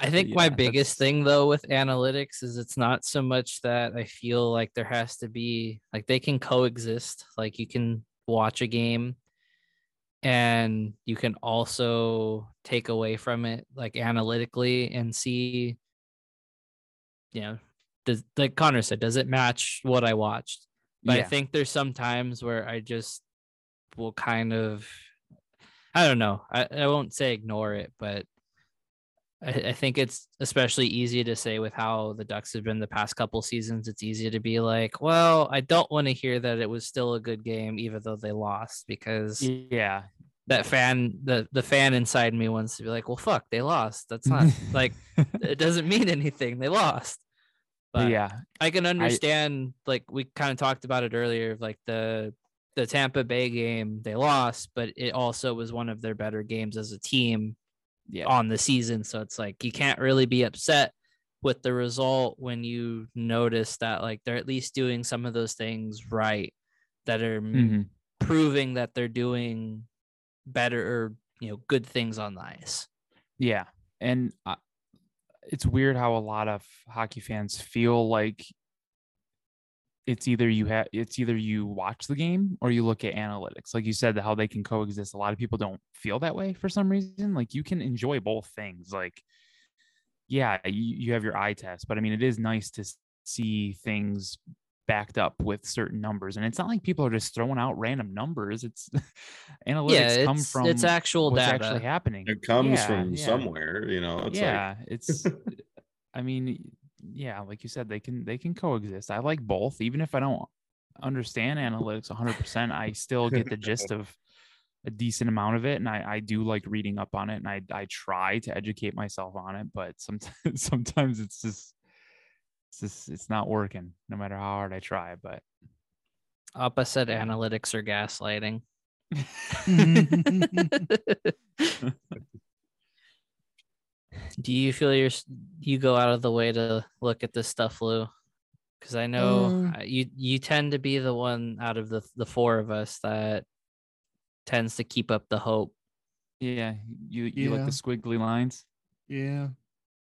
I think yeah, my that's- biggest thing though with analytics is it's not so much that I feel like there has to be like they can coexist. Like you can watch a game and you can also take away from it like analytically and see you know does like Connor said does it match what I watched? But I think there's some times where I just will kind of I don't know. I, I won't say ignore it, but I, I think it's especially easy to say with how the Ducks have been the past couple seasons. It's easy to be like, well, I don't want to hear that it was still a good game, even though they lost, because yeah, that fan, the the fan inside me wants to be like, well, fuck, they lost. That's not like it doesn't mean anything. They lost. But yeah, I can understand like we kind of talked about it earlier like the the Tampa Bay game they lost but it also was one of their better games as a team yeah, on the season. So it's like you can't really be upset with the result when you notice that like they're at least doing some of those things right that are m- mhm, proving that they're doing better or you know good things on the ice. Yeah, and it's weird how a lot of hockey fans feel like it's either you have it's either you watch the game or you look at analytics. Like you said how they can coexist. A lot of people don't feel that way for some reason. Like you can enjoy both things. Like yeah you, you have your eye test but i mean it is nice to see things backed up with certain numbers and it's not like people are just throwing out random numbers it's analytics yeah come it's, from it's actual what's data actually happening It comes Yeah, from yeah. somewhere, you know. It's yeah it's i mean yeah like you said they can they can coexist i like both even if i don't understand analytics 100% i still get the gist of a decent amount of it and i i do like reading up on it and i i try to educate myself on it but sometimes sometimes it's just it's just it's not working no matter how hard i try but opposite analytics or gaslighting Do you feel you're you go out of the way to look at this stuff, Lou? Because I know Uh, you you tend to be the one out of the the four of us that tends to keep up the hope. yeah you you like the squiggly lines yeah.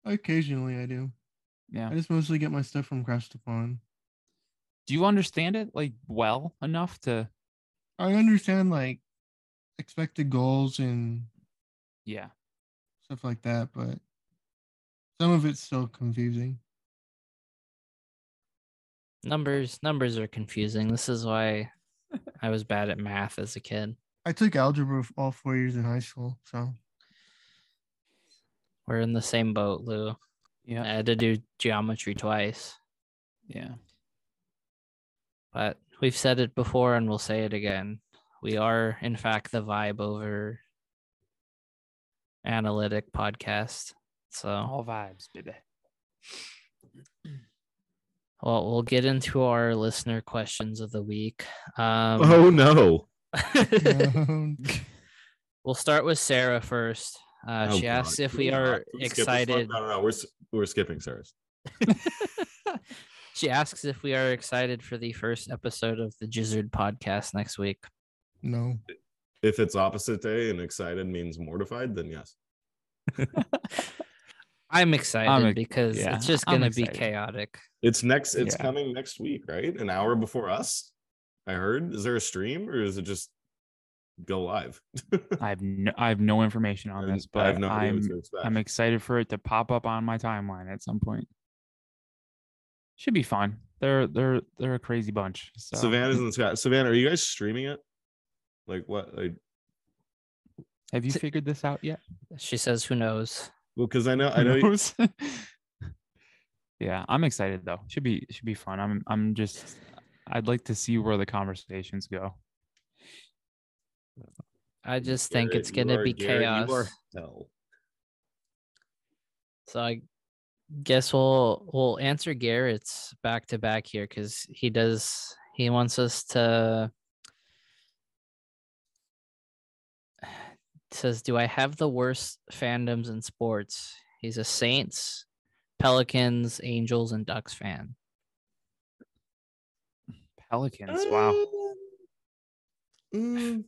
Occasionally I do. Yeah I just mostly get my stuff from Crash the Pond. do you understand it like well enough to I understand like expected goals and yeah stuff like that, but some of it's still confusing. Numbers numbers are confusing. This is why I was bad at math as a kid. I took algebra f- all four years in high school, so We're in the same boat, Lou. Yeah I had to do geometry twice, yeah but we've said it before and we'll say it again. We are, in fact, the vibe over analytic podcast. So all vibes baby Well, we'll get into our listener questions of the week. Um, oh no. We'll start with Sarah first. Uh, Oh, she God. asks if Can we are Can we skip this one? excited. No, no, no. We're we're skipping Sarah's. she asks if we are excited for the first episode of the Gizzard podcast next week. no. If it's opposite day and excited means mortified, then yes. I'm excited ex- because yeah, it's just gonna be chaotic. It's next. It's Yeah. coming next week, right? An hour before us. I heard. Is there a stream or is it just go live? I have no, I have no information on And this, but I have no idea I'm what to expect. I'm excited for it to pop up on my timeline at some point. Should be fun. They're they're they're a crazy bunch. So Savannah's in the chat. Savannah, are you guys streaming it? Like what? Like, have you figured this out yet? She says, "Who knows?" well, because I know I know you, yeah, I'm excited though. Should be should be fun. I'm I'm just I'd like to see where the conversations go. I just think it's you gonna are- be Garrett, chaos. You are hell. So I guess we'll we'll answer Garrett's back to back here because he does he wants us to says, Do I have the worst fandoms in sports? He's a Saints, Pelicans, Angels, and Ducks fan. Pelicans. Wow. Mm,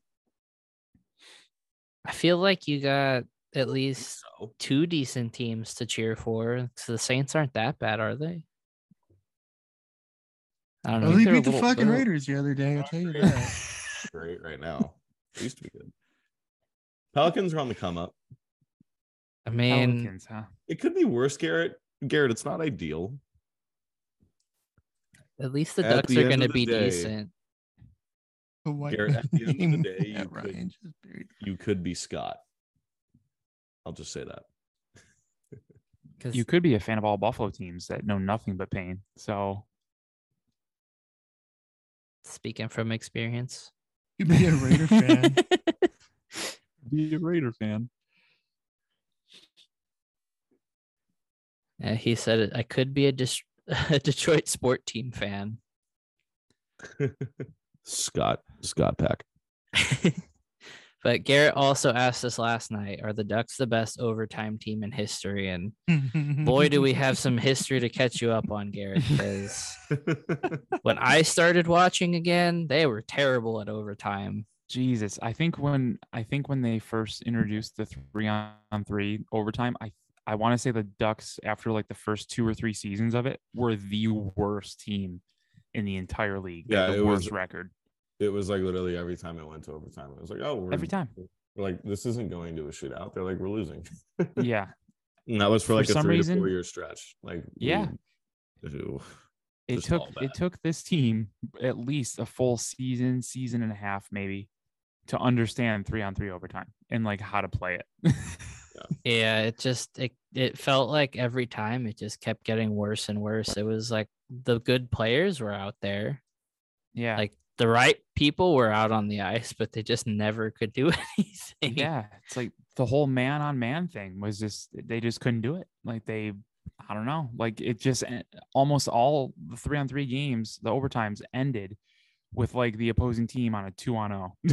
I feel like you got at least so. two decent teams to cheer for. So the Saints aren't that bad, are they? I don't oh, know. Well, they beat the little- fucking they're- Raiders the other day. I'll tell you that. Great right now. It used to be good. Pelicans are on the come up. I mean, Pelicans, huh? It could be worse, Garrett. Garrett, it's not ideal. at least the At Ducks the are going to be day, decent. The white Garrett, at the end of the day, you could- Ryan just buried. You could be Scott. I'll just say that. Because You could be a fan of all Buffalo teams that know nothing but pain. So speaking from experience, You be a Raider fan. be a Raider fan. Uh, he said I could be a, Dis- a Detroit sport team fan. Scott. Scott Pack. but Garrett also asked us last night, are the Ducks the best overtime team in history? And boy, do we have some history to catch you up on, Garrett, because when I started watching again, they were terrible at overtime. Jesus, I think when I think when they first introduced the three on three overtime, I I want to say the Ducks after like the first two or three seasons of it were the worst team in the entire league. Yeah, the it was- record. it was like literally every time it went to overtime. It was like, oh, we're Every time. Like, this isn't going to a shootout. They're like, we're losing. Yeah, And that was for For like a three to four year stretch. Like, Yeah. Ooh. it Just took it took this team at least a full season, season and a half maybe to understand three on three overtime and like how to play it. Yeah, it just it it felt like every time it just kept getting worse and worse. It was like the good players were out there. yeah. Like the right people were out on the ice, but they just never could do anything. yeah it's like the whole man on man thing was just they just couldn't do it like they i don't know like it just almost all the three on three games the overtimes ended with like the opposing team on a two on oh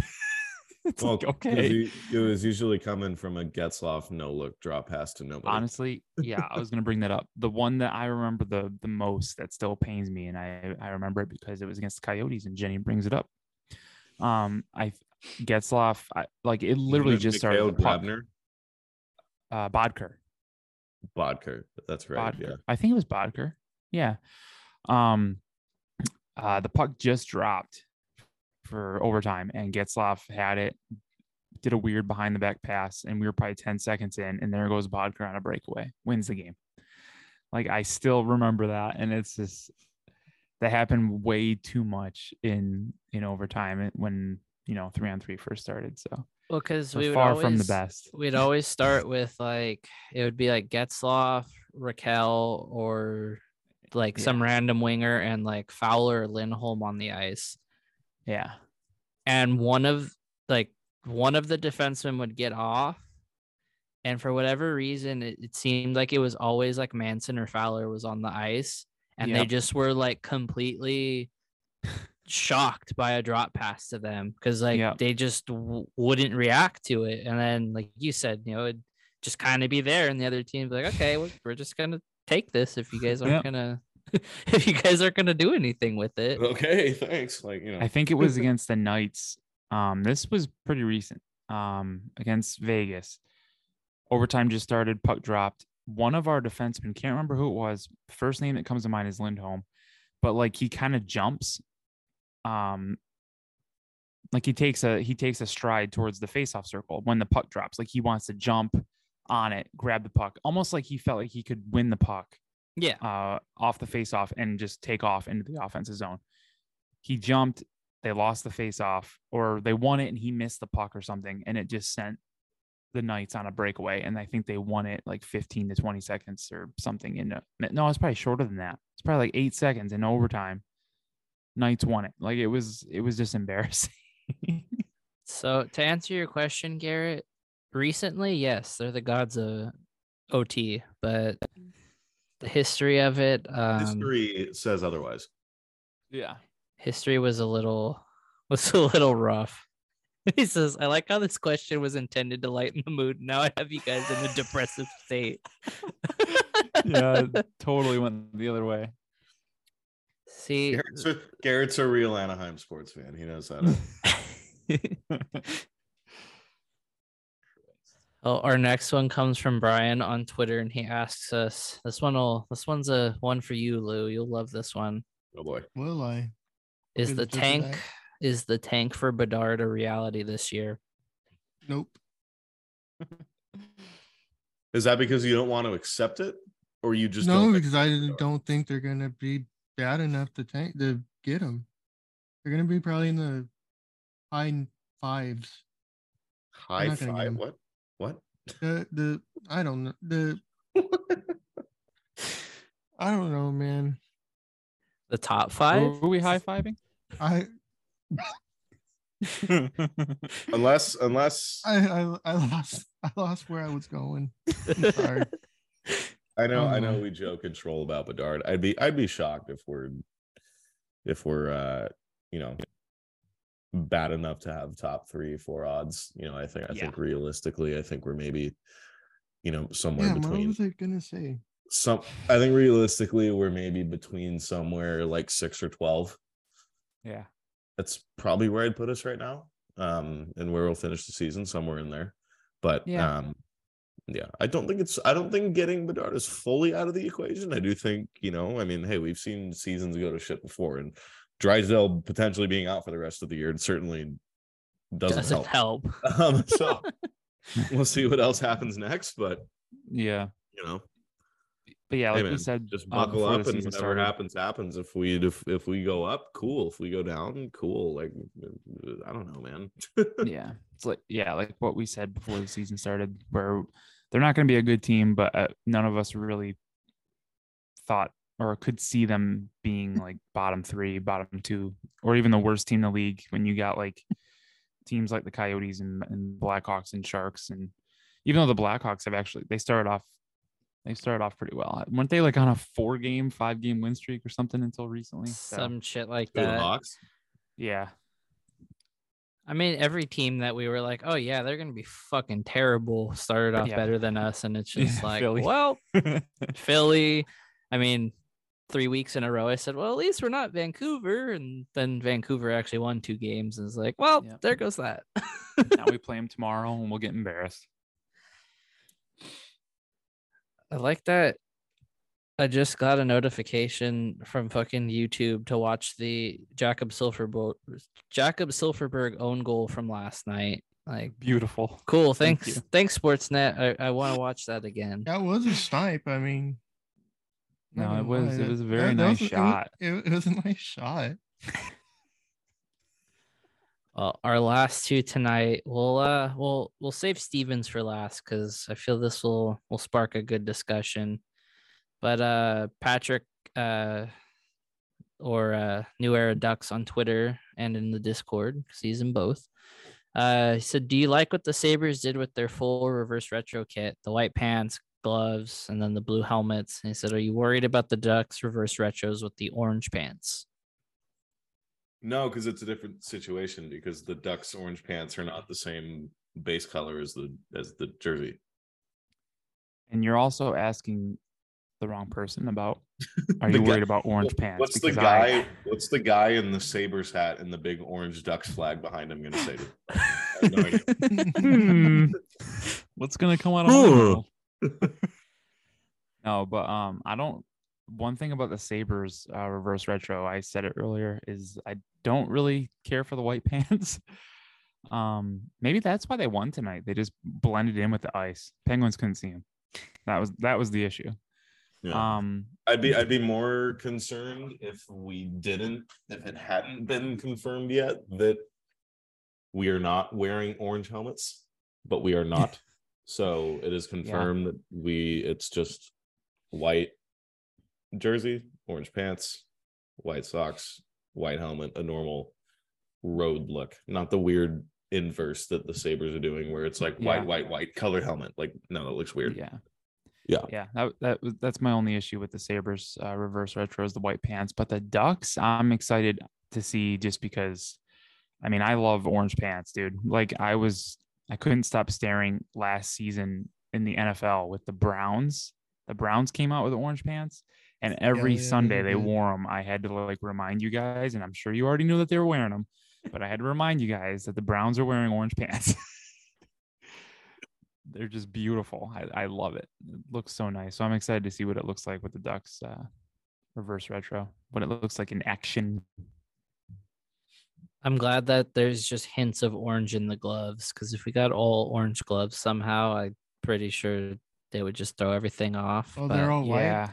it's Well, like it was okay It was usually coming from a Getzlaf no look drop pass to nobody. honestly yeah i was gonna bring that up the one that i remember the the most that still pains me and i i remember it because it was against the coyotes and jenny brings it up um i Getzlaf, I, like it literally just started the puck, uh boedker Boedker. That's right. Boedker. Yeah. I think it was Boedker. Yeah. Um uh the puck just dropped for overtime and Getzlaf had it, did a weird behind the back pass, and we were probably 10 seconds in, and there goes Boedker on a breakaway, wins the game. Like I still remember that, and it's just that happened way too much in in overtime when you know three on three first started. So Well, because we're would far always, from the best. We'd always start with like it would be like Getzlaf, Rakell, or like Yeah. some random winger and like Fowler or Lindholm on the ice. Yeah. and one of like one of the defensemen would get off and for whatever reason it, it seemed like it was always like manson or fowler was on the ice and they just were like completely shocked by a drop pass to them because like Yep. they just w- wouldn't react to it. And then, like you said, you know, it'd just kind of be there, and the other team be like, okay, we're, we're just gonna take this if you guys aren't Yep. gonna. if you guys aren't gonna do anything with it, Okay, thanks. Like you know, I think it was against the Knights. Um, this was pretty recent. Um, against Vegas. Overtime just started. Puck dropped. One of our defensemen can't remember who it was. First name that comes to mind is Lindholm, but like he kind of jumps. Um, like he takes a he takes a stride towards the faceoff circle when the puck drops. Like he wants to jump on it, grab the puck, almost like he felt like he could win the puck yeah, uh, off the face-off and just take off into the offensive zone. He jumped, they lost the face-off, or they won it and he missed the puck or something, and it just sent the Knights on a breakaway. And I think they won it like 15 to 20 seconds or something. In a, no, it's probably shorter than that. It's probably like eight seconds in overtime. Knights won it. Like it was, it was just embarrassing. So to answer your question, Garrett, recently, yes, they're the gods of OT, but the history of it, um, history. history says otherwise. yeah. History was a little was a little rough. He says, "I like how this question was intended to lighten the mood. Now I have you guys in a depressive state." Yeah. totally went the other way. See, Garrett's a, Garrett's a real Anaheim sports fan. He knows how to. Oh, our next one comes from Brian on Twitter, and he asks us. This one will. This one's a one for you, Lou. You'll love this one. oh boy. Will I? Is Good the to do tank? that. Is the tank for Bedard a reality this year? Nope. Is that because you don't want to accept it, or you just no, don't because I don't think they're gonna be bad enough to tank to get him. They're gonna be probably in the high fives. high not gonna get five? What? What? The the I don't know the I don't know, man. The top five? Were we high fiving? I unless, unless I I, I lost I lost where I was going. I'm sorry. I know, I know Um, we joke and troll about Bedard. I'd be, I'd be shocked if we're, if we're, uh, you know, bad enough to have top three, four odds. You know, I think, I Yeah. think realistically, I think we're maybe, you know, somewhere Yeah, what was I gonna say? some. I think realistically, we're maybe between somewhere like six or twelve. yeah. That's probably where I'd put us right now. Um, and where we'll finish the season, somewhere in there. But Yeah. um, yeah, I don't think it's I don't think getting Bedard is fully out of the equation. I do think, you know, I mean, hey, we've seen seasons go to shit before, and Drysdale potentially being out for the rest of the year it certainly doesn't, Doesn't help. help. Um, so we'll see what else happens next. But Yeah. you know, But yeah, hey like man, we said, just uh, buckle before the up and whatever started. happens, happens. If we if, if we go up, cool. If we go down, cool. Like I don't know, man. yeah, it's like yeah, like what we said before the season started, where they're not going to be a good team, but uh, none of us really thought or could see them being like bottom three, bottom two, or even the worst team in the league. When you got like teams like the Coyotes and, and Blackhawks and Sharks, and even though the Blackhawks have actually they started off. They started off pretty well. weren't they like on a four game, five game win streak or something until recently? So, Some shit like that. Hawks? yeah, I mean, every team that we were like, oh yeah, they're gonna be fucking terrible, started off Yeah. better than us, and it's Yeah, just like, Philly. well, Philly. I mean, three weeks in a row, I said, well, at least we're not Vancouver, and then Vancouver actually won two games, and it's like, well, Yep. there goes that. now we play them tomorrow and we'll get embarrassed. I like that. I just got a notification from fucking YouTube to watch the Jakob Silfverberg Jakob Silfverberg own goal from last night. Like, Beautiful. cool. Thanks, you. thanks, Sportsnet. I, I want to watch that again. That was a snipe. I mean, not No, it was- lie, it was a very that- that nice was- it was- shot. It, it was a nice shot. Well, our last two tonight, we'll uh, we'll we'll save Stevens for last because I feel this will will spark a good discussion. But uh, Patrick uh, or uh, New Era Ducks on Twitter and in the Discord because he's in both. Uh, he said, "Do you like what the Sabres did with their full reverse retro kit? The white pants, gloves, and then the blue helmets. And he said, "Are you worried about the Ducks reverse retros with the orange pants?" No, because it's a different situation because the Ducks orange pants are not the same base color as the as the jersey. And you're also asking the wrong person about are you guy- worried about orange pants? What's the Because I- guy? What's the guy in the Sabres hat and the big orange Ducks flag behind him gonna say? To no. Hmm. What's gonna come out of my mouth? No, but um, I don't. One thing about the Sabres uh, reverse retro, I said it earlier, is I don't really care for the white pants. um, maybe that's why they won tonight. They just blended in with the ice. Penguins couldn't see them. That was that was the issue. Yeah. Um, I'd be I'd be more concerned if we didn't if it hadn't been confirmed yet that we are not wearing orange helmets, but we are not. so it is confirmed that we it's just white jersey, orange pants, white socks, white helmet, a normal road look, not the weird inverse that the Sabres are doing where it's like Yeah. white, white, white colored helmet. Like, no, it looks weird. yeah, Yeah. yeah. That that that's my only issue with the Sabres uh, reverse retros, the white pants. But the Ducks, I'm excited to see just because. I mean, I love orange pants, dude. Like I was, I couldn't stop staring last season in the NFL with the Browns. The Browns came out with orange pants, and every yeah, Sunday they they wore them. I had to like remind you guys, and I'm sure you already knew that they were wearing them, but I had to remind you guys that the Browns are wearing orange pants. They're just beautiful. I, I love it. It looks so nice. So I'm excited to see what it looks like with the Ducks uh, reverse retro. What it looks like in action. I'm glad that there's just hints of orange in the gloves because if we got all orange gloves somehow, I'm pretty sure they would just throw everything off. Oh, but- they're all white. Yeah.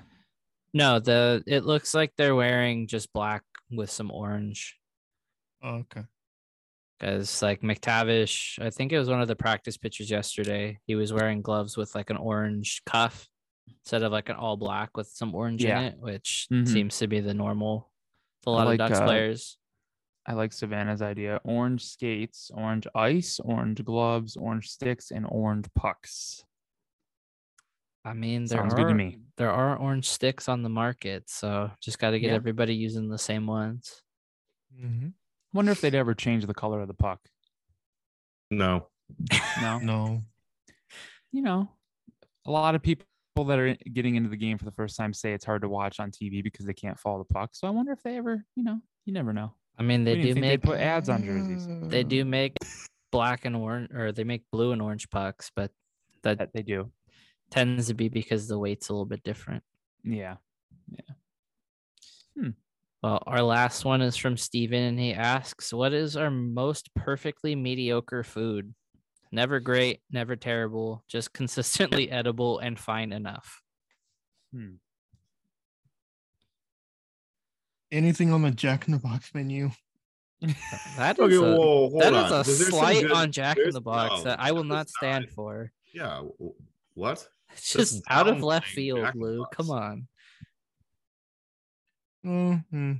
No, the it looks like they're wearing just black with some orange. Oh, okay. Because like McTavish, I think it was one of the practice pictures yesterday. He was wearing gloves with like an orange cuff instead of like an all black with some orange Yeah. in it, which Mhm. seems to be the normal. with A I lot like, of Ducks uh, players. I like Savannah's idea. Orange skates, orange ice, orange gloves, orange sticks, and orange pucks. I mean, there sounds are good to me. there are orange sticks on the market, so just got to get Yeah. everybody using the same ones. hmm Wonder if they'd ever change the color of the puck. No. No. No. you know, a lot of people that are getting into the game for the first time say it's hard to watch on TV because they can't follow the puck. So I wonder if they ever, you know, you never know. I mean, they do make they'd put ads on jerseys. they do make black and orange, or they make blue and orange pucks, but that That they do. tends to be because the weight's a little bit different. Yeah. Yeah. Well, our last one is from Steven, and he asks, What is our most perfectly mediocre food? Never great, never terrible, just consistently edible and fine enough. Hmm. Anything on the Jack in the Box menu? That Okay, is a, whoa, hold that on. is a There's slight good- on Jack in the Box no, that I will not stand not- for. Yeah. What? It's That's just out of left field, Jack Lou. Come on. hmm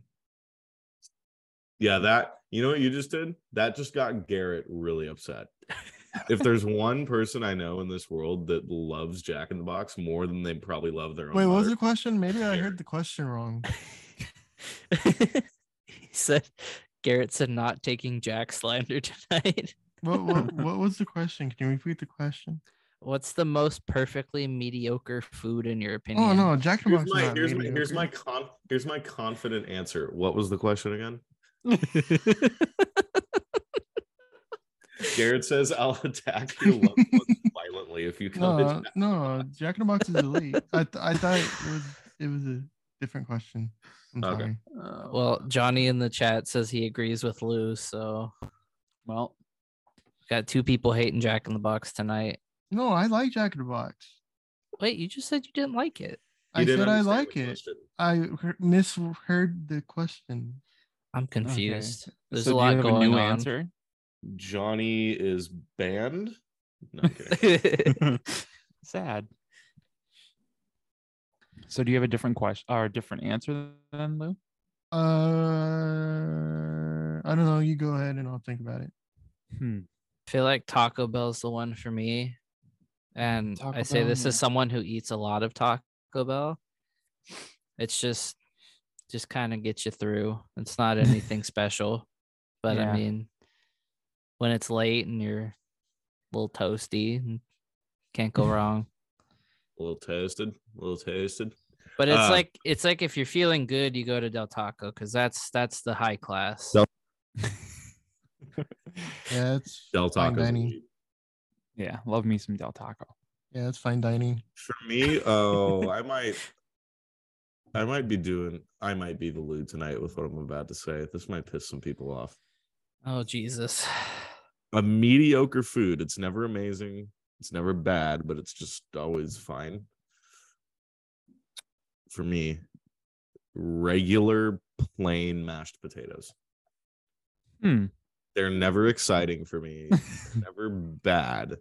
Yeah, that you know what you just did? That just got Garrett really upset. if there's one person I know in this world that loves Jack in the Box more than they probably love their own. Wait, what was mother, the question? Maybe I heard the question wrong. he said, Garrett said, not taking Jack slander tonight. What, what what was the question? Can you repeat the question? What's the most perfectly mediocre food in your opinion? Oh no, Jack in the Here's Box. my not here's my here's my con here's my confident answer. What was the question again? Garrett says, "I'll attack your loved ones violently if you come." No, into no, Jack in the Box is elite. I th- I thought it was it was a different question. I'm Okay. sorry. Uh, well, Johnny in the chat says he agrees with Lou, so Well, got two people hating Jack in the Box tonight. No, I like Jack in the Box. Wait, you just said you didn't like it. He I said I like it. question. I he- misheard the question. I'm confused. There's so a do you lot have going a new on. answer. Johnny is banned. No, I'm. Sad. So do you have a different question or a different answer than Lou? Uh, I don't know. You go ahead and I'll think about it. Hmm. I feel like Taco Bell's the one for me. And Taco I say Bell, this yeah. as someone who eats a lot of Taco Bell. It's just just kind of gets you through. It's not anything special. But Yeah. I mean, when it's late and you're a little toasty, and can't go wrong. A little toasted, a little toasted. But it's Uh, like it's like if you're feeling good, you go to Del Taco because that's that's the high class. Del- Yeah, it's Del fine Taco's dining. Yeah, love me some Del Taco. Yeah, it's fine dining. For me, oh, I might, I might be doing, I might be the lead tonight with what I'm about to say. This might piss some people off. Oh Jesus. A mediocre food. It's never amazing. It's never bad, but it's just always fine. For me, regular plain mashed potatoes. Hmm. They're never exciting for me. never bad.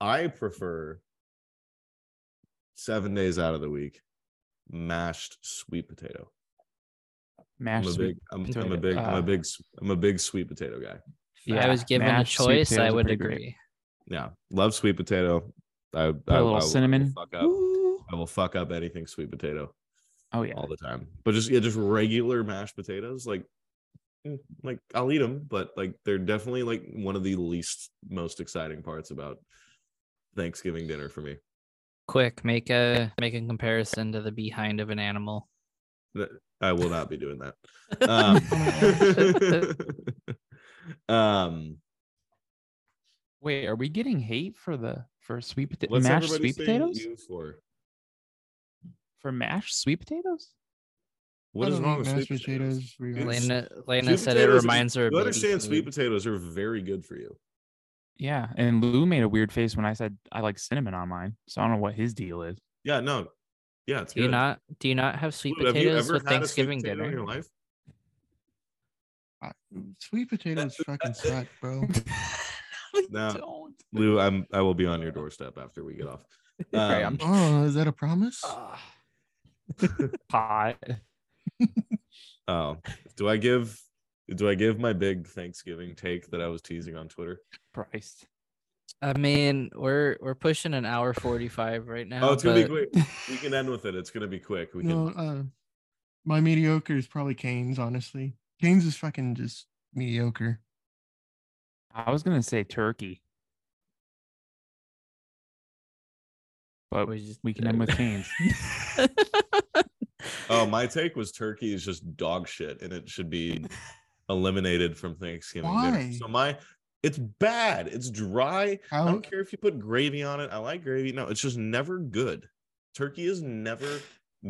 I prefer seven days out of the week mashed sweet potato. I'm Mashed a sweet big, I'm, I'm a potato. big, I'm Uh, a big, I'm a big sweet potato guy. If I was given a mashed sweet choice, I would agree. great. Agree. Yeah, love sweet potato. I, Put I, a I little will- cinnamon. I will fuck up. Ooh. I will fuck up anything sweet potato Oh yeah. all the time. But just yeah, just regular mashed potatoes, like, mm, like I'll eat them, but like they're definitely like one of the least most exciting parts about Thanksgiving dinner for me. Quick, make a make a comparison to the behind of an animal. I will not be doing that. Um, um Wait, are we getting hate for the for sweet potato what's mashed sweet potatoes? for? For mashed sweet potatoes? What I is don't wrong with mashed sweet potatoes? potatoes. Lena, Lena Sweet said it potatoes- reminds her of You baby understand sweet potatoes are very good for you. Yeah. And Lou made a weird face when I said I like cinnamon on mine. So I don't know what his deal is. Yeah, no. Yeah, it's Do you good. not do you not have sweet Lou, have you potatoes ever with had a sweet Thanksgiving potato in dinner? your life? Uh, Sweet potatoes fucking suck, bro. No. Don't. Lou, I'm I will be on your doorstep after we get off. Right, Um, Oh, is that a promise? Hot. Oh, do I give do I give my big Thanksgiving take that I was teasing on Twitter? Priced. I mean, we're we're pushing an hour forty five right now. oh, it's gonna be quick. We can end with it. It's gonna be quick. We no, can. uh, my mediocre is probably Cane's. Honestly, Cane's is fucking just mediocre. I was gonna say turkey. But we just we can end with Cane's. Oh, my take was turkey is just dog shit, and it should be eliminated from Thanksgiving dinner. Why? So my, it's bad. It's dry. I don't care if you put gravy on it. I like gravy. No, it's just never good. Turkey is never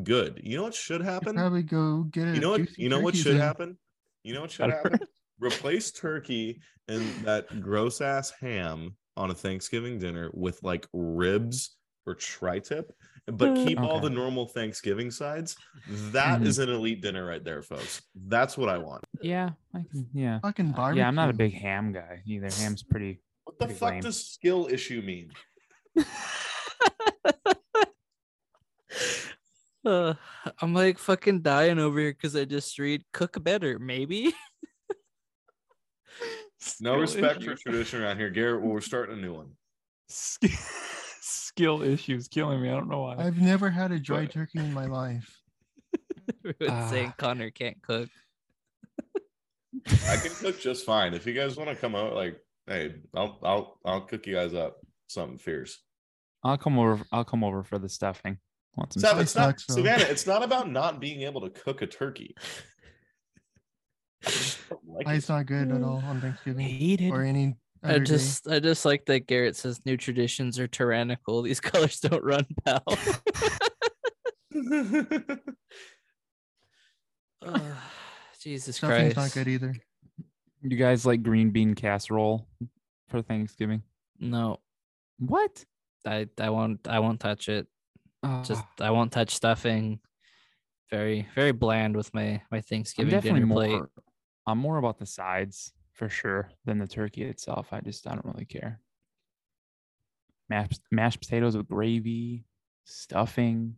good. You know what should you happen? probably go get it. you know what you know what should happen you know what should happen replace turkey and that gross ass ham on a thanksgiving dinner with like ribs or tri-tip but keep all the normal thanksgiving sides That is Mhm. an elite dinner right there folks that's what i want yeah, I can yeah. Fucking barbecue. Yeah, I'm not a big ham guy either. Ham's pretty what the Pretty fuck lame. does skill issue mean Uh, I'm like fucking dying over here because I just read cook better, maybe. no Skill respect for tradition around here garrett well we're starting a new one Sk- skill issues killing me. I don't know why. I've never had a dry But- turkey in my life. Everyone's ah. saying. Connor can't cook. i can cook just fine if you guys want to come out like hey i'll i'll i'll cook you guys up something fierce I'll come over. I'll come over for the stuffing. Want some Sav, it's not. Savannah. It's not about not being able to cook a turkey. I just don't like It's not good at all on Thanksgiving hate it. or any I other day. just I just like that Garrett says new traditions are tyrannical. These colors don't run, pal. Ugh, Jesus Stuffing's Christ. not good either. You guys like green bean casserole for Thanksgiving? No, What? I I won't I won't touch it. Just Ah, I won't touch stuffing. Very very bland with my my I'm Thanksgiving definitely dinner more. Plate. I'm more about the sides for sure than the turkey itself. I just I don't really care. Mashed mashed potatoes with gravy, stuffing.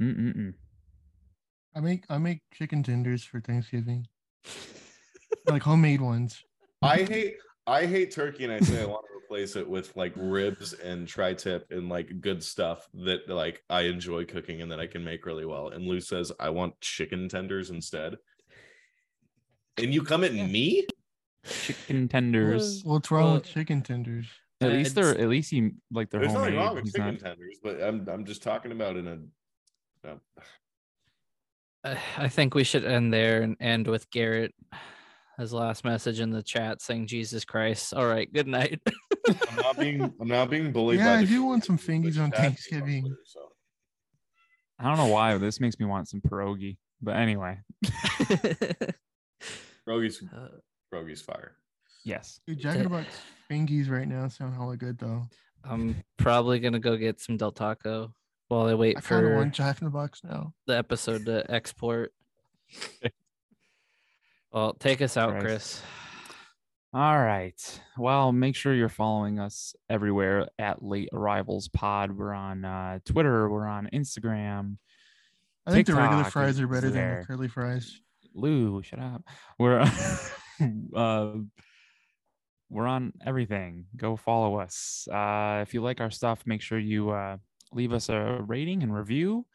Mm-mm-mm. I make I make chicken tenders for Thanksgiving, like homemade ones. I hate I hate turkey, and I say I want to replace it with like ribs and tri-tip and like good stuff that like I enjoy cooking and that I can make really well. And Lou says I want chicken tenders instead. And you come at Yeah. me? Chicken tenders. What's wrong Well, with chicken tenders? At least they're at least he like they're There's nothing homemade. wrong with He's chicken not. tenders, but I'm I'm just talking about in a Uh, I think we should end there and end with Garrett. His last message in the chat saying Jesus Christ. All right, good night. I'm not being I'm not being bullied. Yeah, by I do want some community, fingies on but chat is Thanksgiving. Twitter, so. I don't know why, but this makes me want some pierogi. But anyway, Rogi's Uh, Rogi's fire. yes. Dude, Jack in the Box fingies right now sound hella good though. I'm probably gonna go get some Del Taco while I wait I for want Jack in the Box now. the episode to export. well, take us out, Christ. Chris. All right. Well, make sure you're following us everywhere at Late Arrivals Pod. We're on uh, Twitter. We're on Instagram. I think the regular fries are better than the curly fries. Lou, shut up. We're uh, we're on everything. Go follow us. Uh, if you like our stuff, make sure you uh, leave us a rating and review.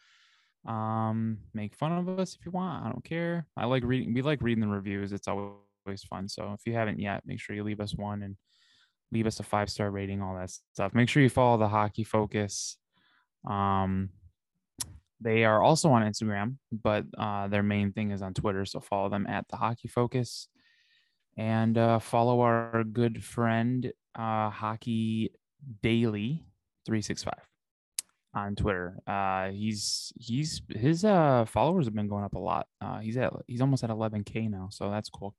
Um, make fun of us if you want. I don't care. I like reading. We like reading the reviews. It's always fun. So if you haven't yet, make sure you leave us one and leave us a five star rating. All that stuff. Make sure you follow the Hockey Focus. Um, they are also on Instagram, but uh, their main thing is on Twitter. So follow them at the Hockey Focus, and uh, follow our good friend uh, Hockey Daily three six five on Twitter. Uh, he's he's his uh, followers have been going up a lot. Uh, he's at he's almost at 11k now, so that's cool.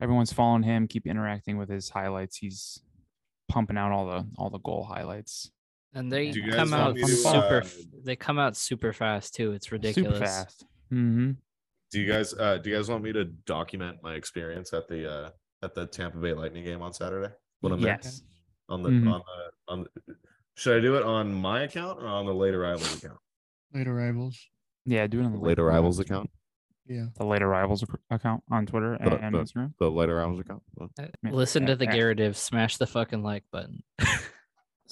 Everyone's following him. Keep interacting with his highlights. He's pumping out all the all the goal highlights. And they Do you guys come out me to, super. uh, they come out super fast too. It's ridiculous. Super fast. Mm-hmm. Do you guys uh do you guys want me to document my experience at the uh at the Tampa Bay Lightning game on Saturday? When I'm there? Yes. On the Mhm. on the on the, should I do it on my account or on the late arrivals account? Late arrivals. Yeah, do it on the Late arrivals account? Yeah. the late arrivals account on Twitter and, The- and the- Instagram. The late arrivals account? Well, Uh, Yeah, Listen to the yeah. Garrative. Smash the fucking like button.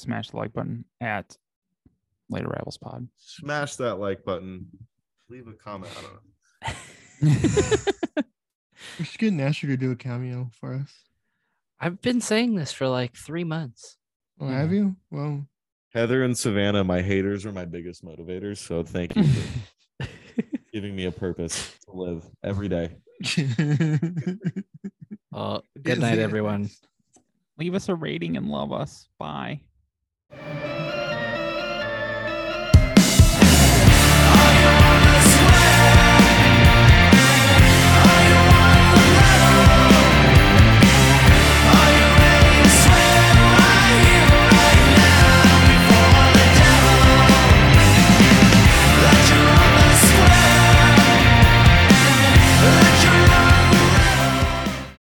Smash the like button at late arrivals pod. Smash that like button. Leave a comment. I don't know. We should get Nasher to do a cameo for us. I've been saying this for like three months. Oh, have you? Well, Heather and Savannah, my haters are my biggest motivators. So thank you for giving me a purpose to live every day. Oh, good night, everyone. Leave us a rating and love us. Bye. you